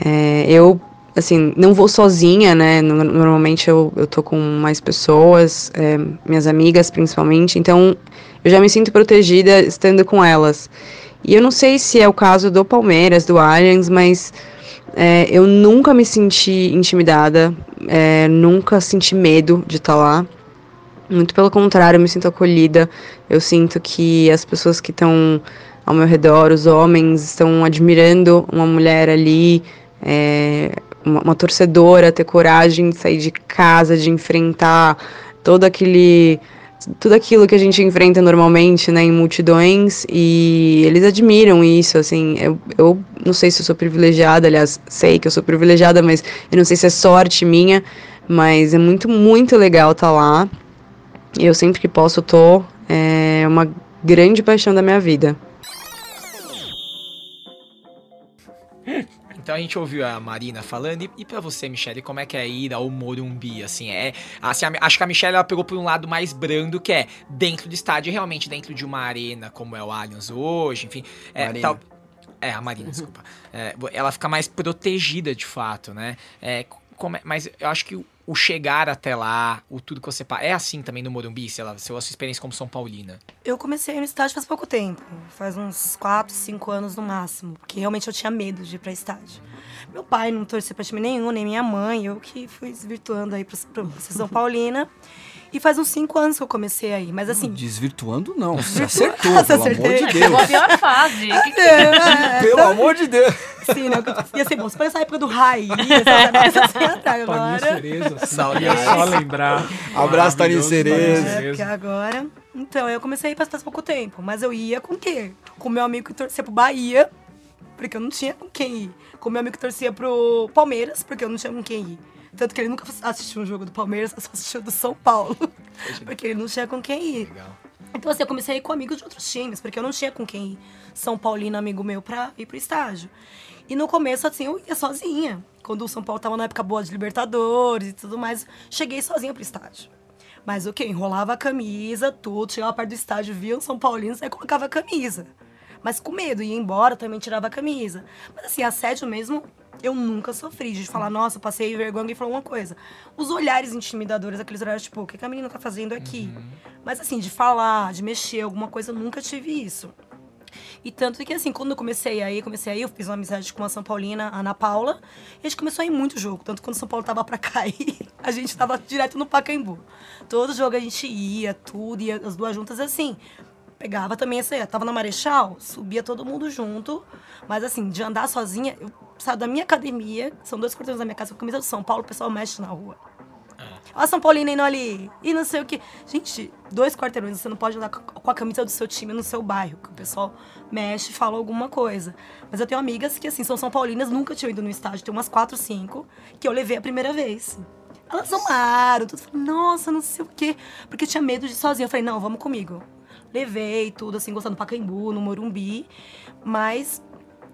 É, eu, assim, não vou sozinha, né? No- Normalmente eu, eu tô com mais pessoas, é, minhas amigas principalmente, então eu já me sinto protegida estando com elas. E eu não sei se é o caso do Palmeiras, do Allianz, mas é, eu nunca me senti intimidada, é, nunca senti medo de estar lá. Muito pelo contrário, eu me sinto acolhida. Eu sinto que as pessoas que estão ao meu redor, os homens, estão admirando uma mulher ali, é, uma, uma torcedora, ter coragem de sair de casa, de enfrentar todo aquele. Tudo aquilo que a gente enfrenta normalmente, né, em multidões, e eles admiram isso, assim, eu, eu não sei se eu sou privilegiada, aliás, sei que eu sou privilegiada, mas eu não sei se é sorte minha, mas é muito, muito legal estar lá, eu sempre que posso tô. É uma grande paixão da minha vida. [LAUGHS]
Então a gente ouviu a Marina falando. E, e pra você, Michelle, como é que é ir ao Morumbi? Assim, é. Assim, a- acho que a Michelle ela pegou por um lado mais brando, que é dentro do estádio, realmente dentro de uma arena como é o Allianz hoje, enfim. É,
Marina.
tal- é a Marina, desculpa. É, ela fica mais protegida de fato, né? É, como é- mas eu acho que o, chegar até lá, o tudo que você. É assim também no Morumbi, sei lá, sua experiência como São Paulina.
Eu comecei no estádio faz pouco tempo, faz uns 4, 5 anos no máximo, porque realmente eu tinha medo de ir pra estádio. Meu pai não torcia pra time nenhum, nem minha mãe, eu que fui desvirtuando aí pra, pra São [LAUGHS] Paulina. E faz uns 5 anos que eu comecei aí, mas assim.
Desvirtuando, não. [LAUGHS] Você acertou,
Nossa,
pelo amor
acertei.
de
Pegou a
Deus.
pior fase. Que que-
É,
Pelo amor de Deus.
Sim, né? Ia ser bom. Se fosse essa época do Raiz, essa assim
Taninha
agora.
Cereza. Queria só lembrar.
Abraço,
Maravilhoso,
Cereza.
É, porque agora. Então, eu comecei faz, faz pouco tempo, mas eu ia com o quê? Com meu amigo que torcia pro Bahia, porque eu não tinha com quem ir. Com meu amigo que torcia pro Palmeiras, porque eu não tinha com quem ir. Tanto que ele nunca assistiu um jogo do Palmeiras, [LAUGHS] só assistiu do São Paulo. porque ele não tinha com quem ir.
Legal.
Então, assim, eu comecei a ir com amigos de outros times, porque eu não tinha com quem ir. São Paulino, amigo meu, pra ir pro estágio. E no começo, assim, eu ia sozinha. Quando o São Paulo tava na época boa de Libertadores e tudo mais, cheguei sozinha pro estádio. Mas o quê? Enrolava a camisa, tudo, chegava perto do estádio, via um São Paulino, aí colocava a camisa. Mas com medo, ia embora, também tirava a camisa. Mas assim, assédio mesmo, eu nunca sofri de falar, nossa, passei vergonha e falou uma coisa. Os olhares intimidadores, aqueles olhares tipo, o que que a menina tá fazendo aqui? Mas assim, de falar, de mexer, alguma coisa, eu nunca tive isso. E tanto que, assim, quando eu comecei aí, comecei aí, eu fiz uma amizade com a São Paulina, a Ana Paula, e a gente começou a ir muito jogo. Tanto quando o São Paulo tava pra [LAUGHS] cair, a gente tava direto no Pacaembu. Todo jogo a gente ia, tudo, ia as duas juntas assim. Pegava também essa, tava na Marechal, subia todo mundo junto. Mas assim, de andar sozinha, eu saio da minha academia, são dois quarteirões da minha casa, com a camisa do São Paulo, o pessoal mexe na rua. Ó, São Paulino indo ali. E não sei o que. Gente, dois quarteirões, você não pode andar co- com a camisa do seu time no seu bairro, que o pessoal mexe e fala alguma coisa. Mas eu tenho amigas que, assim, são São Paulinas, nunca tinham ido no estádio, tem umas quatro, cinco, que eu levei a primeira vez. Elas amaram, tudo. Falei, Nossa, não sei o quê. Porque eu tinha medo de ir sozinha. Eu falei, não, vamos comigo. Levei tudo, assim, gostando do Pacaembu, no Morumbi. Mas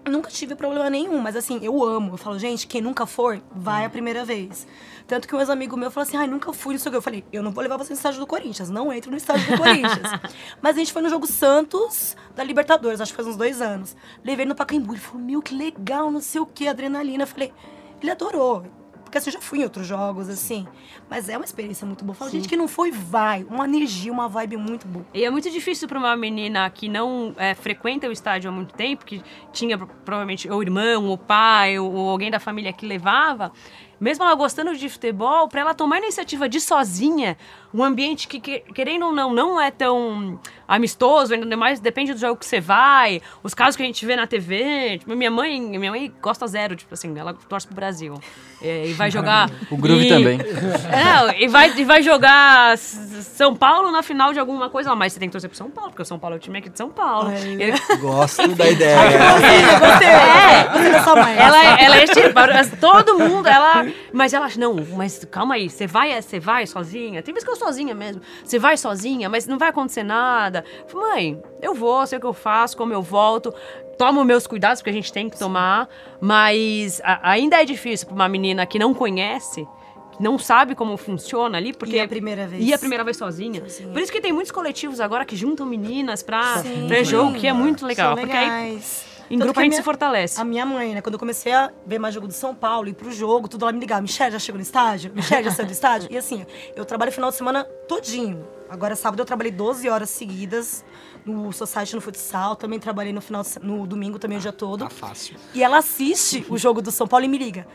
nunca tive problema nenhum, mas assim, eu amo. Eu falo, gente, quem nunca for, vai a primeira vez. Tanto que um ex-amigo meu falou assim, ai, nunca fui, não sei o que. Eu falei, eu não vou levar você no estádio do Corinthians, não entro no estádio do Corinthians. [LAUGHS] mas a gente foi no jogo Santos da Libertadores, acho que faz uns dois anos. Levei no Pacaembu, ele falou, meu, que legal, não sei o que, adrenalina. Eu falei, ele adorou. Porque assim, eu já fui em outros jogos, assim. Mas é uma experiência muito boa. Fala, gente, que não foi, vai. Uma energia, uma vibe muito boa.
E é muito difícil para uma menina que não é, frequenta o estádio há muito tempo, que tinha pro- provavelmente ou irmão, ou pai, ou, ou alguém da família que levava, mesmo ela gostando de futebol, para ela tomar a iniciativa de sozinha, um ambiente que, que, querendo ou não, não é tão amistoso, ainda mais depende do jogo que você vai, os casos que a gente vê na TV. Tipo, minha mãe, minha mãe gosta zero, tipo assim, ela torce pro Brasil. É, e vai [LAUGHS] jogar.
O Groove
e-
também. [LAUGHS]
É, e vai, e vai jogar São Paulo na final de alguma coisa, mas você tem que torcer pro São Paulo, porque o São Paulo é o time aqui de São Paulo. Ele- [LAUGHS]
Gosto da ideia.
é,
Você da sua mãe.
ela, ela é tipo, todo mundo, ela. Mas ela acha, não, mas calma aí, você vai, você vai sozinha? Tem vezes que eu sou sozinha mesmo. Você vai sozinha, mas não vai acontecer nada. Mãe, eu vou, sei o que eu faço, como eu volto. Tomo meus cuidados, porque a gente tem que tomar. Mas a- ainda é difícil pra uma menina que não conhece, que não sabe como funciona ali, porque.
E a primeira vez.
E a primeira vez sozinha.
Sozinha.
Por isso que tem muitos coletivos agora que juntam meninas pra,
Sim.
pra jogo, que é muito legal.
São
Porque aí,
legais.
Em
Tanto
grupo a gente
minha-
se fortalece.
A minha mãe, né? Quando eu comecei a ver mais jogo do São Paulo, ir pro jogo, tudo ela me ligava. Michelle, já chegou no estádio? Michelle, já saiu do estádio? E assim, eu trabalho final de semana todinho. Agora, sábado, eu trabalhei 12 horas seguidas no Society no futsal. Também trabalhei no final de no domingo também o dia todo.
Tá fácil.
E ela assiste o jogo do São Paulo e me liga.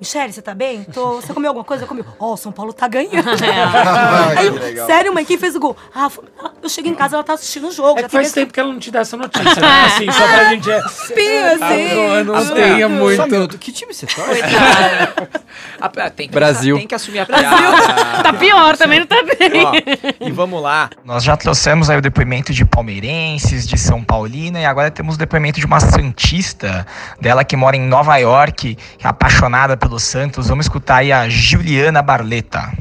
Michelle, você tá bem? Tô... Você comeu alguma coisa? Eu comi. Ó, o São Paulo tá ganhando. [LAUGHS] Aí eu,
que legal.
sério, mãe, quem fez o gol? Ah, foi- eu cheguei em casa, ela tá assistindo o jogo.
É
já
que faz
tem
tempo que ela não te dá essa notícia, [LAUGHS] né? Assim, só pra gente... É,
Espinho,
tá
assim.
zoando, não tenha muito...
Só minuto. Que time você torce?
Ah, [LAUGHS] tem que,
Brasil.
Tem que assumir a piada.
Tá pior, também não tá bem.
Ó, e vamos lá.
Nós já trouxemos aí o depoimento de palmeirenses, de São Paulina, e agora temos o depoimento de uma Santista, dela que mora em Nova York, que é apaixonada pelo Santos. Vamos escutar aí a Juliana Barleta.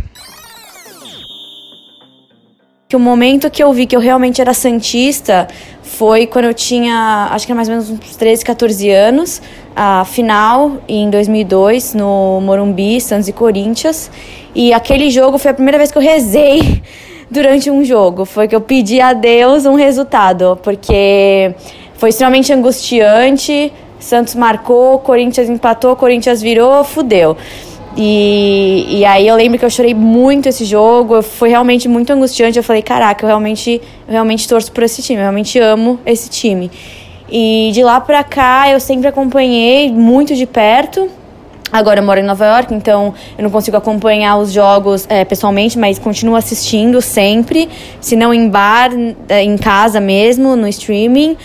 que o momento que eu vi que eu realmente era santista foi quando eu tinha, acho que era mais ou menos uns 13, 14 anos, a final em 2002 no Morumbi, Santos e Corinthians. E aquele jogo foi a primeira vez que eu rezei [LAUGHS] durante um jogo, foi que eu pedi a Deus um resultado, porque foi extremamente angustiante. Santos marcou, Corinthians empatou, Corinthians virou, fudeu. E, e aí eu lembro que eu chorei muito esse jogo, foi realmente muito angustiante. Eu falei, caraca, eu realmente, eu realmente torço por esse time, eu realmente amo esse time. E de lá pra cá eu sempre acompanhei muito de perto. Agora eu moro em Nova York, então eu não consigo acompanhar os jogos é, pessoalmente, mas continuo assistindo sempre, se não em bar, é, em casa mesmo, no streaming.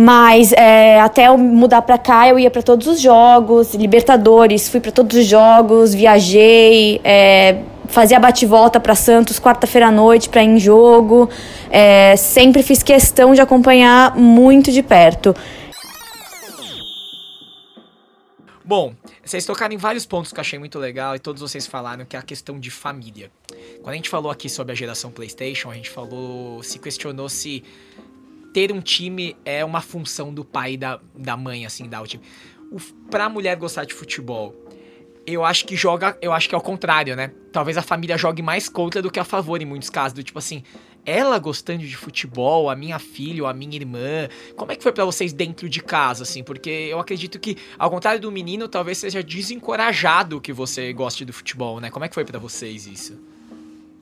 Mas é, até eu mudar pra cá, eu ia pra todos os jogos, Libertadores, fui pra todos os jogos, viajei, é, fazia bate-volta pra Santos quarta-feira à noite pra ir em jogo. É, sempre fiz questão de acompanhar muito de perto.
Bom, vocês tocaram em vários pontos que eu achei muito legal e todos vocês falaram que é a questão de família. Quando a gente falou aqui sobre a geração PlayStation, a gente falou, se questionou se ter um time é uma função do pai e da, da mãe, assim, dar o time. O, pra mulher gostar de futebol, eu acho que joga, eu acho que é o contrário, né? Talvez a família jogue mais contra do que a favor em muitos casos, do tipo assim, ela gostando de futebol, a minha filha ou a minha irmã, como é que foi pra vocês dentro de casa, assim? Porque eu acredito que, ao contrário do menino, talvez seja desencorajado que você goste do futebol, né? Como é que foi pra vocês isso?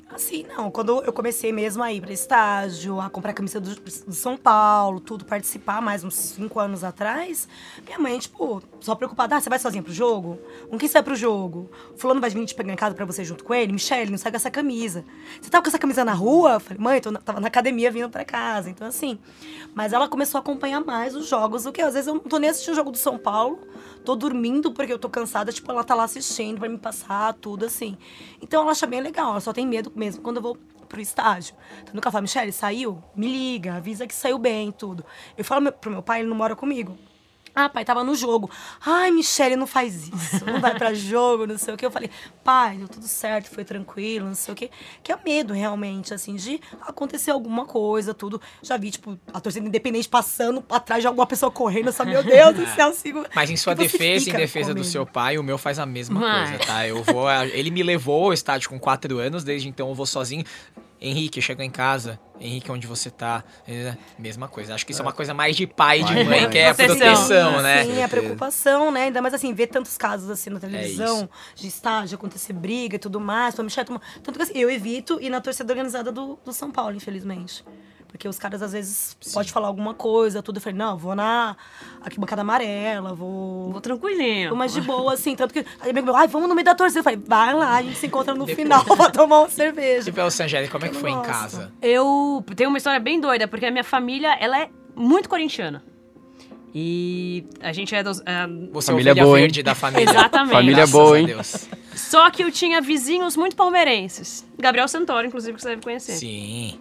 Assim, não. Quando eu comecei mesmo a ir pra estágio, a comprar camisa do, do São Paulo, tudo, participar mais uns cinco anos atrás, minha mãe, tipo, só preocupada, ah, você vai sozinha pro jogo? Com quem você vai pro jogo? Fulano vai vir te pegar em casa pra você junto com ele? Michelle, não sai com essa camisa. Você tava com essa camisa na rua? Eu falei, mãe, na- tava na academia vindo pra casa. Então, assim. Mas ela começou a acompanhar mais os jogos do que eu. Às vezes eu não tô nem assistindo o jogo do São Paulo, tô dormindo porque eu tô cansada, tipo, ela tá lá assistindo, vai me passar tudo assim. Então ela acha bem legal, ela só tem medo mesmo quando eu vou pro estágio. Então nunca fala, Michelle, saiu? Me liga, avisa que saiu bem tudo. Eu falo pro meu pai, ele não mora comigo. Ah, pai, tava no jogo. Ai, Michelle, não faz isso. Não vai pra jogo, não sei o quê. Eu falei, pai, deu tudo certo, foi tranquilo, não sei o quê. Que é medo, realmente, assim, de acontecer alguma coisa, tudo. Já vi, tipo, a torcida independente passando atrás de alguma pessoa correndo. Eu só, meu Deus do céu, sigo.
Mas em sua
você
defesa, em defesa do seu pai, o meu faz a mesma
Ah.
coisa, tá? Eu vou. Ele me levou ao estádio com 4 anos, desde então eu vou sozinho. Henrique, chegou em casa. Henrique, onde você tá? É, Mesma coisa. Acho que isso é uma coisa mais de pai e de mãe,
mãe.
que é a
Proteção.
proteção, né?
Sim, a preocupação, né? Ainda mais assim, ver tantos casos assim na televisão, de estágio, acontecer briga e tudo mais. Toma- Tanto que assim, eu evito ir na torcida organizada do, do São Paulo, infelizmente. Porque os caras, às vezes, podem falar alguma coisa, tudo. Eu falei, não, vou na arquibancada amarela, vou...
Vou tranquilinho.
Vou mais de boa, assim. Tanto que... Aí amigo meu, ai, vamos no meio da torcida. Eu falei, vai lá, a gente se encontra no final pra tomar uma cerveja.
E pra você, Angélica, como é que foi em casa?
Eu tenho uma história bem doida, porque a minha família, ela é muito corintiana. E a gente é dos...
Você
Família
é
boa, hein?
verde da família. [LAUGHS]
Exatamente.
Família
Graças
boa,
a
hein?
Deus.
Só que eu tinha vizinhos muito palmeirenses. Gabriel Santoro, inclusive, que você deve conhecer.
Sim.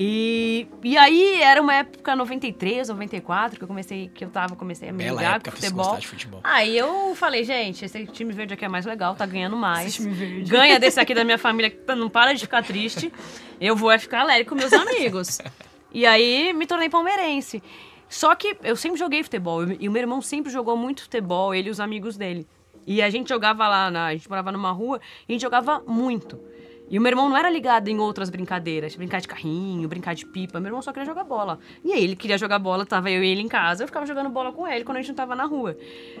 E, e aí era uma época 93, 94, que eu comecei, que eu tava, comecei a me
Bela
ligar
época
com futebol.
futebol.
Aí eu falei, gente, esse time verde aqui é mais legal, tá ganhando mais.
Esse time verde.
Ganha desse aqui da minha família, que não para de ficar triste. Eu vou é ficar alegre com meus amigos. E aí me tornei palmeirense. Só que eu sempre joguei futebol. E o meu irmão sempre jogou muito futebol, ele e os amigos dele. E a gente jogava lá, na, a gente morava numa rua, e a gente jogava muito. E o meu irmão não era ligado em outras brincadeiras, brincar de carrinho, brincar de pipa. Meu irmão só queria jogar bola. E aí ele queria jogar bola, tava eu e ele em casa, eu ficava jogando bola com ele quando a gente não tava na rua.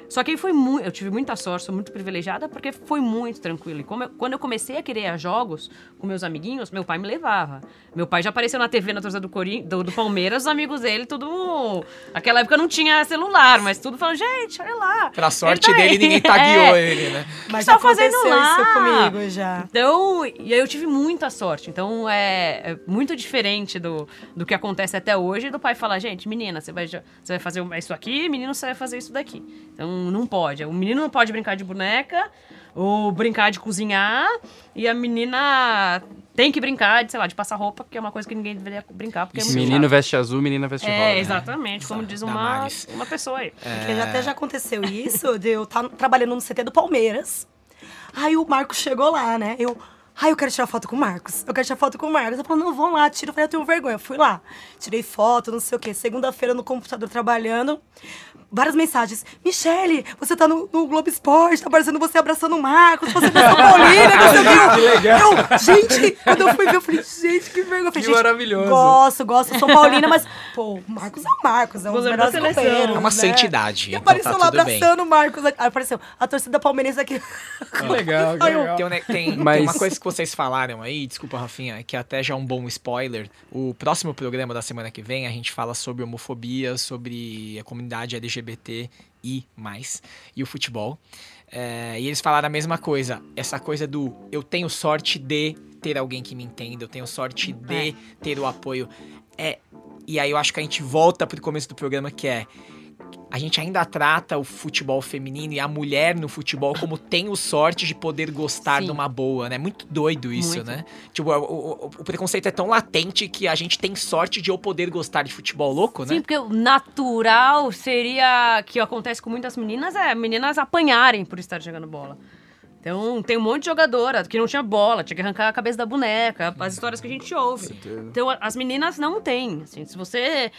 Só que aí foi muito, eu tive muita sorte, sou muito privilegiada porque foi muito tranquilo. E eu- quando eu comecei a querer a jogos com meus amiguinhos, meu pai me levava. Meu pai já apareceu na TV na torcida do, Corin do, do Palmeiras, os amigos dele, tudo. Naquela época não tinha celular, mas tudo falando, gente, olha lá.
Pra sorte
tá
dele,
aí."
ninguém tagueou
É.
ele, né?
Mas
que tá fazendo lá?
isso comigo já.
Então, e eu tive muita sorte. Então, é, é muito diferente do, do que acontece até hoje, do pai falar, gente, menina, você vai, você vai fazer isso aqui, menino, você vai fazer isso daqui. Então, não pode. O menino não pode brincar de boneca, ou brincar de cozinhar, e a menina tem que brincar de, sei lá, de passar roupa, que é uma coisa que ninguém deveria brincar, porque é muito
Menino
chato.
veste azul, menina veste rosa.
É, exatamente, como diz uma, uma pessoa aí.
Já até já aconteceu isso, de eu estar trabalhando no CT do Palmeiras. Aí o Marcos chegou lá, né? Eu, ai, eu quero tirar foto com o Marcos. Eu quero tirar foto com o Marcos. Eu falei, não, vamos lá, tira. Eu falei, eu tenho vergonha. Eu fui lá, tirei foto, não sei o quê. Segunda-feira no computador trabalhando. Várias mensagens. Michele, você tá no, no Globo Esporte, tá aparecendo você abraçando o Marcos, você tá Paulina, o quê.
Que legal.
Eu, gente, quando eu fui ver, eu falei, gente, que vergonha.
Que
gente,
maravilhoso.
Gosto, gosto, sou paulina, mas, pô, o Marcos é o Marcos, é um dos melhores
É uma
né?
santidade,
E
então
apareceu
tá
lá
tudo bem.
abraçando o Marcos. Aí apareceu a torcida palmeirense aqui.
Que legal, que legal.
Tem, um tem- tem
Mas-
uma coisa que vocês falaram aí, desculpa, Rafinha, que até já é um bom spoiler. O próximo programa da semana que vem a gente fala sobre homofobia, sobre a comunidade LGBT e mais, e o futebol. É, e eles falaram a mesma coisa, essa coisa do eu tenho sorte de ter alguém que me entenda, eu tenho sorte de ter o apoio. É, e aí eu acho que a gente volta pro começo do programa que é a gente ainda trata o futebol feminino e a mulher no futebol como tem o sorte de poder gostar
Sim.
numa boa, né? Muito doido isso,
Muito.
né? Tipo, o, o- o preconceito é tão latente que a gente tem sorte de eu poder gostar de futebol louco, né?
Sim, porque o natural seria que acontece com muitas meninas é meninas apanharem por estar jogando bola. Então, tem um monte de jogadora que não tinha bola, tinha que arrancar a cabeça da boneca, as histórias que a gente ouve. Então, as meninas não têm. Assim, se você.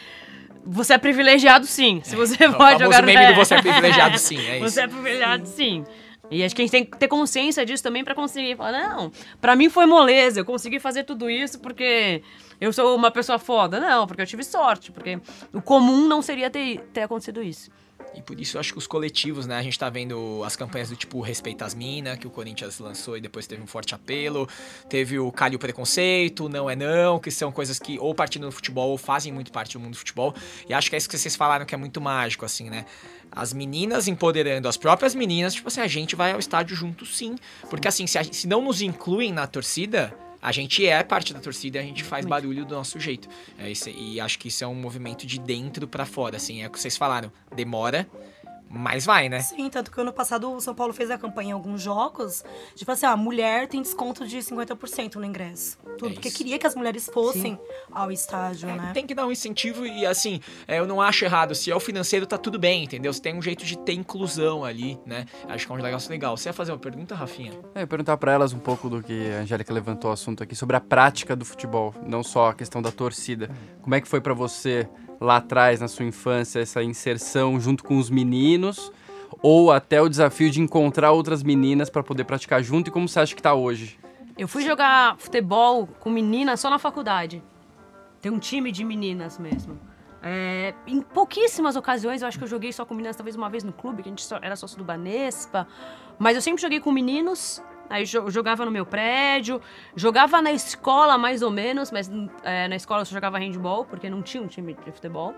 Você é privilegiado, sim. Se você
o
pode jogar
meme do você é privilegiado, sim, é [LAUGHS] isso.
Você é privilegiado, sim. E acho que a gente tem que ter consciência disso também pra conseguir falar, não, pra mim foi moleza, eu consegui fazer tudo isso porque eu sou uma pessoa foda. Não, porque eu tive sorte, porque o comum não seria ter, ter acontecido isso.
E por isso eu acho que os coletivos, né? A gente tá vendo as campanhas do tipo Respeita as Minas, que o Corinthians lançou e depois teve um forte apelo. Teve o Calhe o Preconceito, Não é Não, que são coisas que ou partindo do futebol ou fazem muito parte do mundo do futebol. E acho que é isso que vocês falaram que é muito mágico, assim, né? As meninas empoderando as próprias meninas, tipo assim, a gente vai ao estádio junto sim. Porque assim, se, a- se não nos incluem na torcida, a gente é parte da torcida e a gente faz barulho do nosso jeito. É isso, e acho que isso é um movimento de dentro pra fora, assim, é o que vocês falaram. Demora, mas vai, né?
Sim, tanto que ano passado o São Paulo fez a campanha em alguns jogos, tipo assim, a mulher tem desconto de 50% no ingresso. Tudo,
É
porque queria que as mulheres fossem ao estádio, né?
Tem que dar um incentivo e assim, é, eu não acho errado. Se é o financeiro, tá tudo bem, entendeu? Você tem um jeito de ter inclusão ali, né? Acho que é um negócio legal. Você ia fazer uma pergunta, Rafinha?
É, eu ia perguntar pra elas um pouco do que a Angélica levantou o assunto aqui sobre a prática do futebol, não só a questão da torcida. Como é que foi pra você lá atrás, na sua infância, essa inserção junto com os meninos? Ou até o desafio de encontrar outras meninas pra poder praticar junto e como você acha que tá hoje?
Eu fui jogar futebol com meninas só na faculdade. Tem um time de meninas mesmo. É, em pouquíssimas ocasiões, eu acho que eu joguei só com meninas, talvez uma vez no clube, que a gente só- era sócio do Banespa. Mas eu sempre joguei com meninos Aí jo- jogava no meu prédio, jogava na escola mais ou menos, mas é, na escola eu só jogava handball, porque não tinha um time de futebol.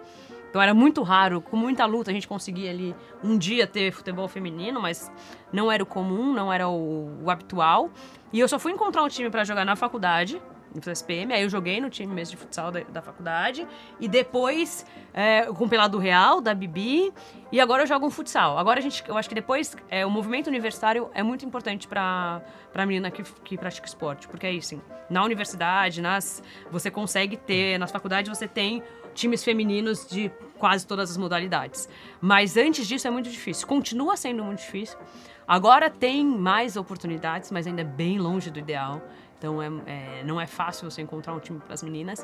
Então era muito raro, com muita luta a gente conseguia ali um dia ter futebol feminino, mas não era o comum, não era o, o habitual. E eu só fui encontrar um time pra jogar na faculdade, no SPM, aí eu joguei no time mesmo de futsal da, da faculdade, e depois é, o Pelado Real, da Bibi, e agora eu jogo um futsal. Agora a gente, eu acho que depois, é, o movimento universitário é muito importante pra, pra menina que, que pratica esporte, porque é isso, assim, na universidade, nas, você consegue ter, nas faculdades você tem times femininos de quase todas as modalidades. Mas antes disso é muito difícil. Continua sendo muito difícil. Agora tem mais oportunidades, mas ainda é bem longe do ideal. Então é, é- não é fácil você encontrar um time para as meninas.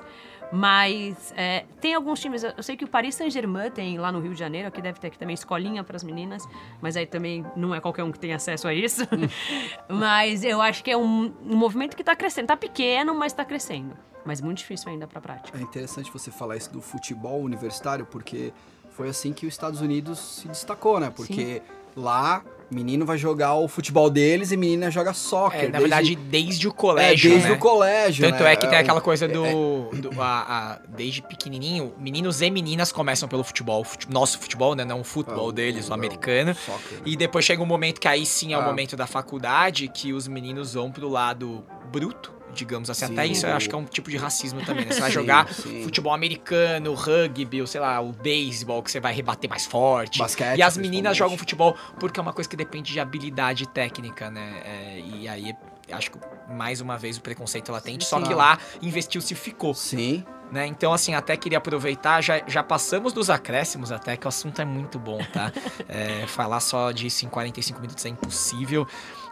Mas é, tem alguns times. Eu sei que o Paris Saint-Germain tem lá no Rio de Janeiro, aqui deve ter aqui também escolinha para as meninas, mas aí também não é qualquer um que tem acesso a isso. [LAUGHS] mas eu acho que é um, um movimento que está crescendo. Tá pequeno, mas está crescendo. Mas muito difícil ainda para prática.
É interessante você falar isso do futebol universitário, porque foi assim que os Estados Unidos se destacou, né? Porque lá, menino vai jogar o futebol deles e menina joga soccer.
É, na
desde-
verdade, desde o
é,
colégio.
desde
né?
o colégio.
Tanto
né?
é que tem
um-
aquela coisa do. do- a- a- desde pequenininho, meninos e meninas começam pelo futebol. fute- nosso futebol, né? Não o futebol
Ah,
deles, o
é,
americano.
soccer.
E depois chega um momento que aí sim é o
Ah.
momento da faculdade, que os meninos vão pro lado bruto, digamos assim. Até
Sim.
isso eu acho que é um tipo de racismo também, né? Você vai jogar
sim.
futebol americano, rugby, ou sei lá, o beisebol, que você vai rebater mais forte.
Basquete,
e as meninas jogam futebol porque é uma coisa que depende de habilidade técnica, né? É, e aí, acho que mais uma vez o preconceito latente, só que lá investiu-se e ficou.
Sim.
Né? Então, assim, até queria aproveitar, já, já passamos dos acréscimos até, que o assunto é muito bom, tá? [LAUGHS] É, falar só disso em 45 minutos é impossível.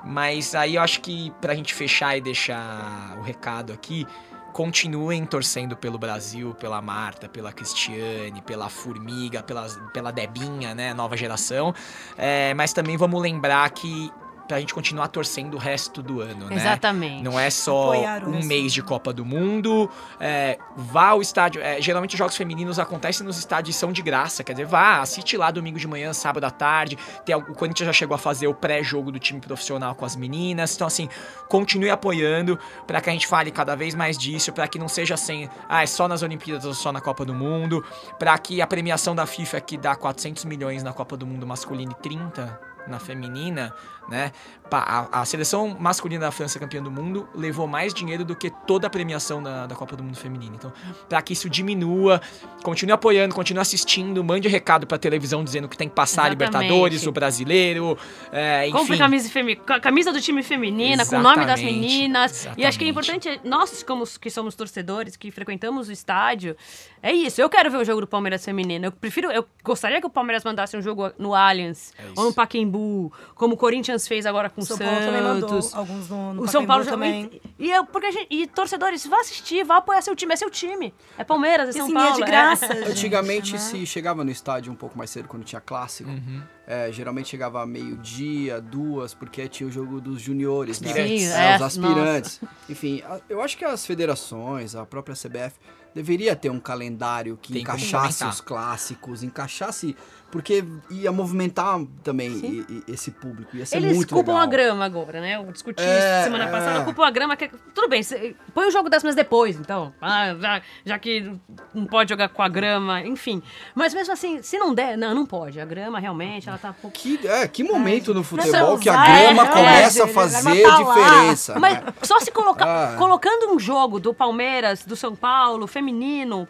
Mas aí eu acho que pra gente fechar e deixar o recado aqui, continuem torcendo pelo Brasil, pela Marta, pela Cristiane, pela Formiga, pela, pela Debinha, né? Nova geração. É, mas também vamos lembrar que pra gente continuar torcendo o resto do ano, né?
Exatamente.
Não é só um mês de Copa do Mundo. é, vá ao estádio. é, geralmente os jogos femininos acontecem nos estádios e são de graça. Quer dizer, vá, assiste lá domingo de manhã, sábado à tarde. Tem, o Corinthians já chegou a fazer o pré-jogo do time profissional com as meninas. Então, assim, continue apoiando para que a gente fale cada vez mais disso, para que não seja assim, ah, é só nas Olimpíadas ou só na Copa do Mundo. para que a premiação da FIFA, que dá 400 milhões na Copa do Mundo masculina e 30 na feminina, né? A, a seleção masculina da França campeã do mundo levou mais dinheiro do que toda a premiação da, da Copa do Mundo feminina. Então, para que isso diminua, continue apoiando, continue assistindo, mande recado pra televisão dizendo que tem que passar a
Exatamente.
Libertadores, o brasileiro, é, enfim.
Compre camisa, femi- ca- camisa do time feminina, com o nome das
Exatamente,
meninas. E acho que é
exatamente.
importante, nós como, que somos torcedores, que frequentamos o estádio, é isso. Eu quero ver o jogo do Palmeiras feminino. Eu prefiro, eu gostaria que o Palmeiras mandasse um jogo no Allianz,
É
ou no Pacaembu, como o Corinthians fez agora com o
São
Santos.
Paulo também mandou alguns no, no
o São Paulo
também.
E, e eu, porque a gente, e torcedores, vá assistir, vá apoiar seu time, é seu time. É Palmeiras, é São
assim, é
Paulo.
de graça, [LAUGHS]
é.
gente,
Antigamente
né?
se chegava no estádio um pouco mais cedo quando tinha clássico.
Uhum.
É, geralmente chegava meio-dia, duas, porque tinha o jogo dos juniores, né?
Aspirantes. Sim,
É,
é,
os aspirantes. Enfim, a- eu acho que as federações, a própria CBF, deveria ter um calendário que
Tem
encaixasse os clássicos, encaixasse. Porque ia movimentar também e- e- esse público. Ia ser
Eles
muito
culpam
legal.
a grama agora, né? Eu discuti
É,
isso semana
é.
passada, culpam a grama. Que... Tudo bem, cê- põe o jogo das mas depois, então. Ah, já, já que não pode jogar com a grama, enfim. Mas mesmo assim, se não der, não, não pode. A grama realmente, ela tá pouco.
Que, é, que momento no futebol que a grama começa a fazer
a
diferença.
Mas
né?
só se colocar.
Ah.
Colocando um jogo do Palmeiras, do São Paulo, feminino.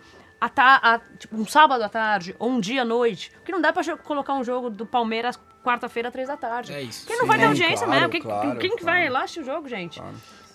A ta- a- tipo, um sábado à tarde ou um dia à noite. Porque não dá pra colocar um jogo do Palmeiras quarta-feira, três da tarde.
É isso.
Quem não vai ter
Sim,
audiência
claro,
mesmo? Quem,
claro,
quem que
claro.
vai lá assistir o jogo, gente?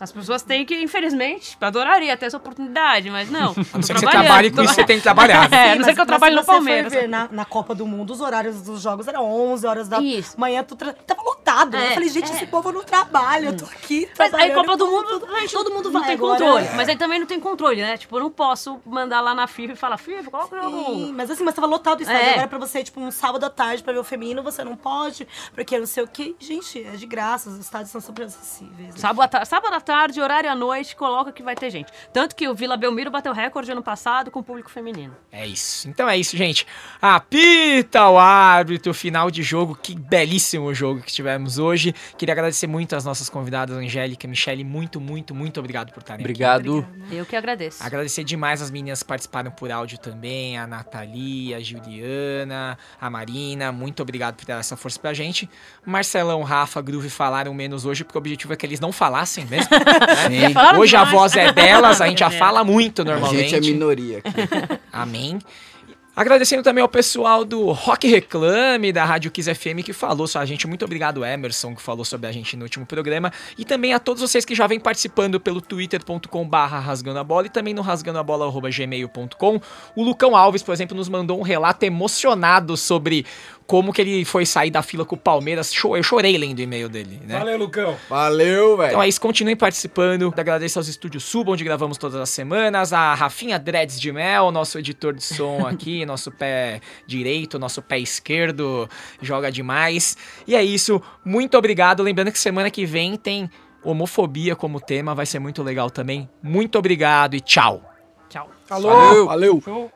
As pessoas têm que, infelizmente, adoraria ter essa oportunidade, mas não. [LAUGHS]
A não ser que você trabalhe com isso, você tem que trabalhar. [LAUGHS]
É,
Sim,
não ser que eu
se
no Palmeiras.
ver na, na Copa do Mundo, os horários dos jogos eram 11 horas da
Isso.
manhã. Tu tra... Tava lotado.
É,
eu falei, gente,
é.
esse povo não trabalha. Eu tô aqui
Mas aí. Copa do Mundo, gente
todo mundo
não
vai
tem
agora.
controle.
É.
Mas aí também não tem controle, né? Tipo, eu não posso mandar lá na FIFA e falar, FIFA, coloca o jogo.
Sim, mas assim, mas tava lotado o estádio.
É.
Agora pra você, tipo, um sábado à tarde pra ver o feminino, você não pode, porque não sei o que. Gente, é de graça, os estádios são super acessíveis.
Sábado à, sábado à tarde, horário à noite, coloca que vai ter gente. Tanto que o Vila Belmiro bateu recorde ano passado com o público feminino.
É isso. Então é isso, gente. Apita o árbitro, final de jogo. Que belíssimo jogo que tivemos hoje. Queria agradecer muito as nossas convidadas, Angélica e Michele. Muito, muito, muito obrigado por estarem aqui.
Obrigado.
Eu que agradeço.
Agradecer demais as meninas que participaram por áudio também, a Nathalie, a Juliana, a Marina, muito obrigado por dar essa força pra gente. Marcelão, Rafa, Groove falaram menos hoje, porque o objetivo é que eles não falassem mesmo. [LAUGHS] Hoje a voz é delas, a gente já
É.
fala muito
A
normalmente.
gente é minoria aqui.
Amém. Agradecendo também ao pessoal do Rock Reclame, da Rádio Kiss FM, que falou sobre a gente. Muito obrigado, Emerson, que falou sobre a gente no último programa. E também a todos vocês que já vêm participando pelo twitter.com barra rasgando a bola e também no rasgandoabola.gmail.com. O Lucão Alves, por exemplo, nos mandou um relato emocionado sobre como que ele foi sair da fila com o Palmeiras. Eu chorei lendo o e-mail dele, né?
Valeu, Lucão.
Valeu, velho.
Então é isso, continuem participando. Agradeço aos estúdios Sub, onde gravamos todas as semanas. A Rafinha Dreads de Mel, nosso editor de som [LAUGHS] aqui, nosso pé direito, nosso pé esquerdo, joga demais. E é isso, muito obrigado. Lembrando que semana que vem tem homofobia como tema, vai ser muito legal também. Muito obrigado e tchau.
Tchau.
Alô.
Valeu.
Show.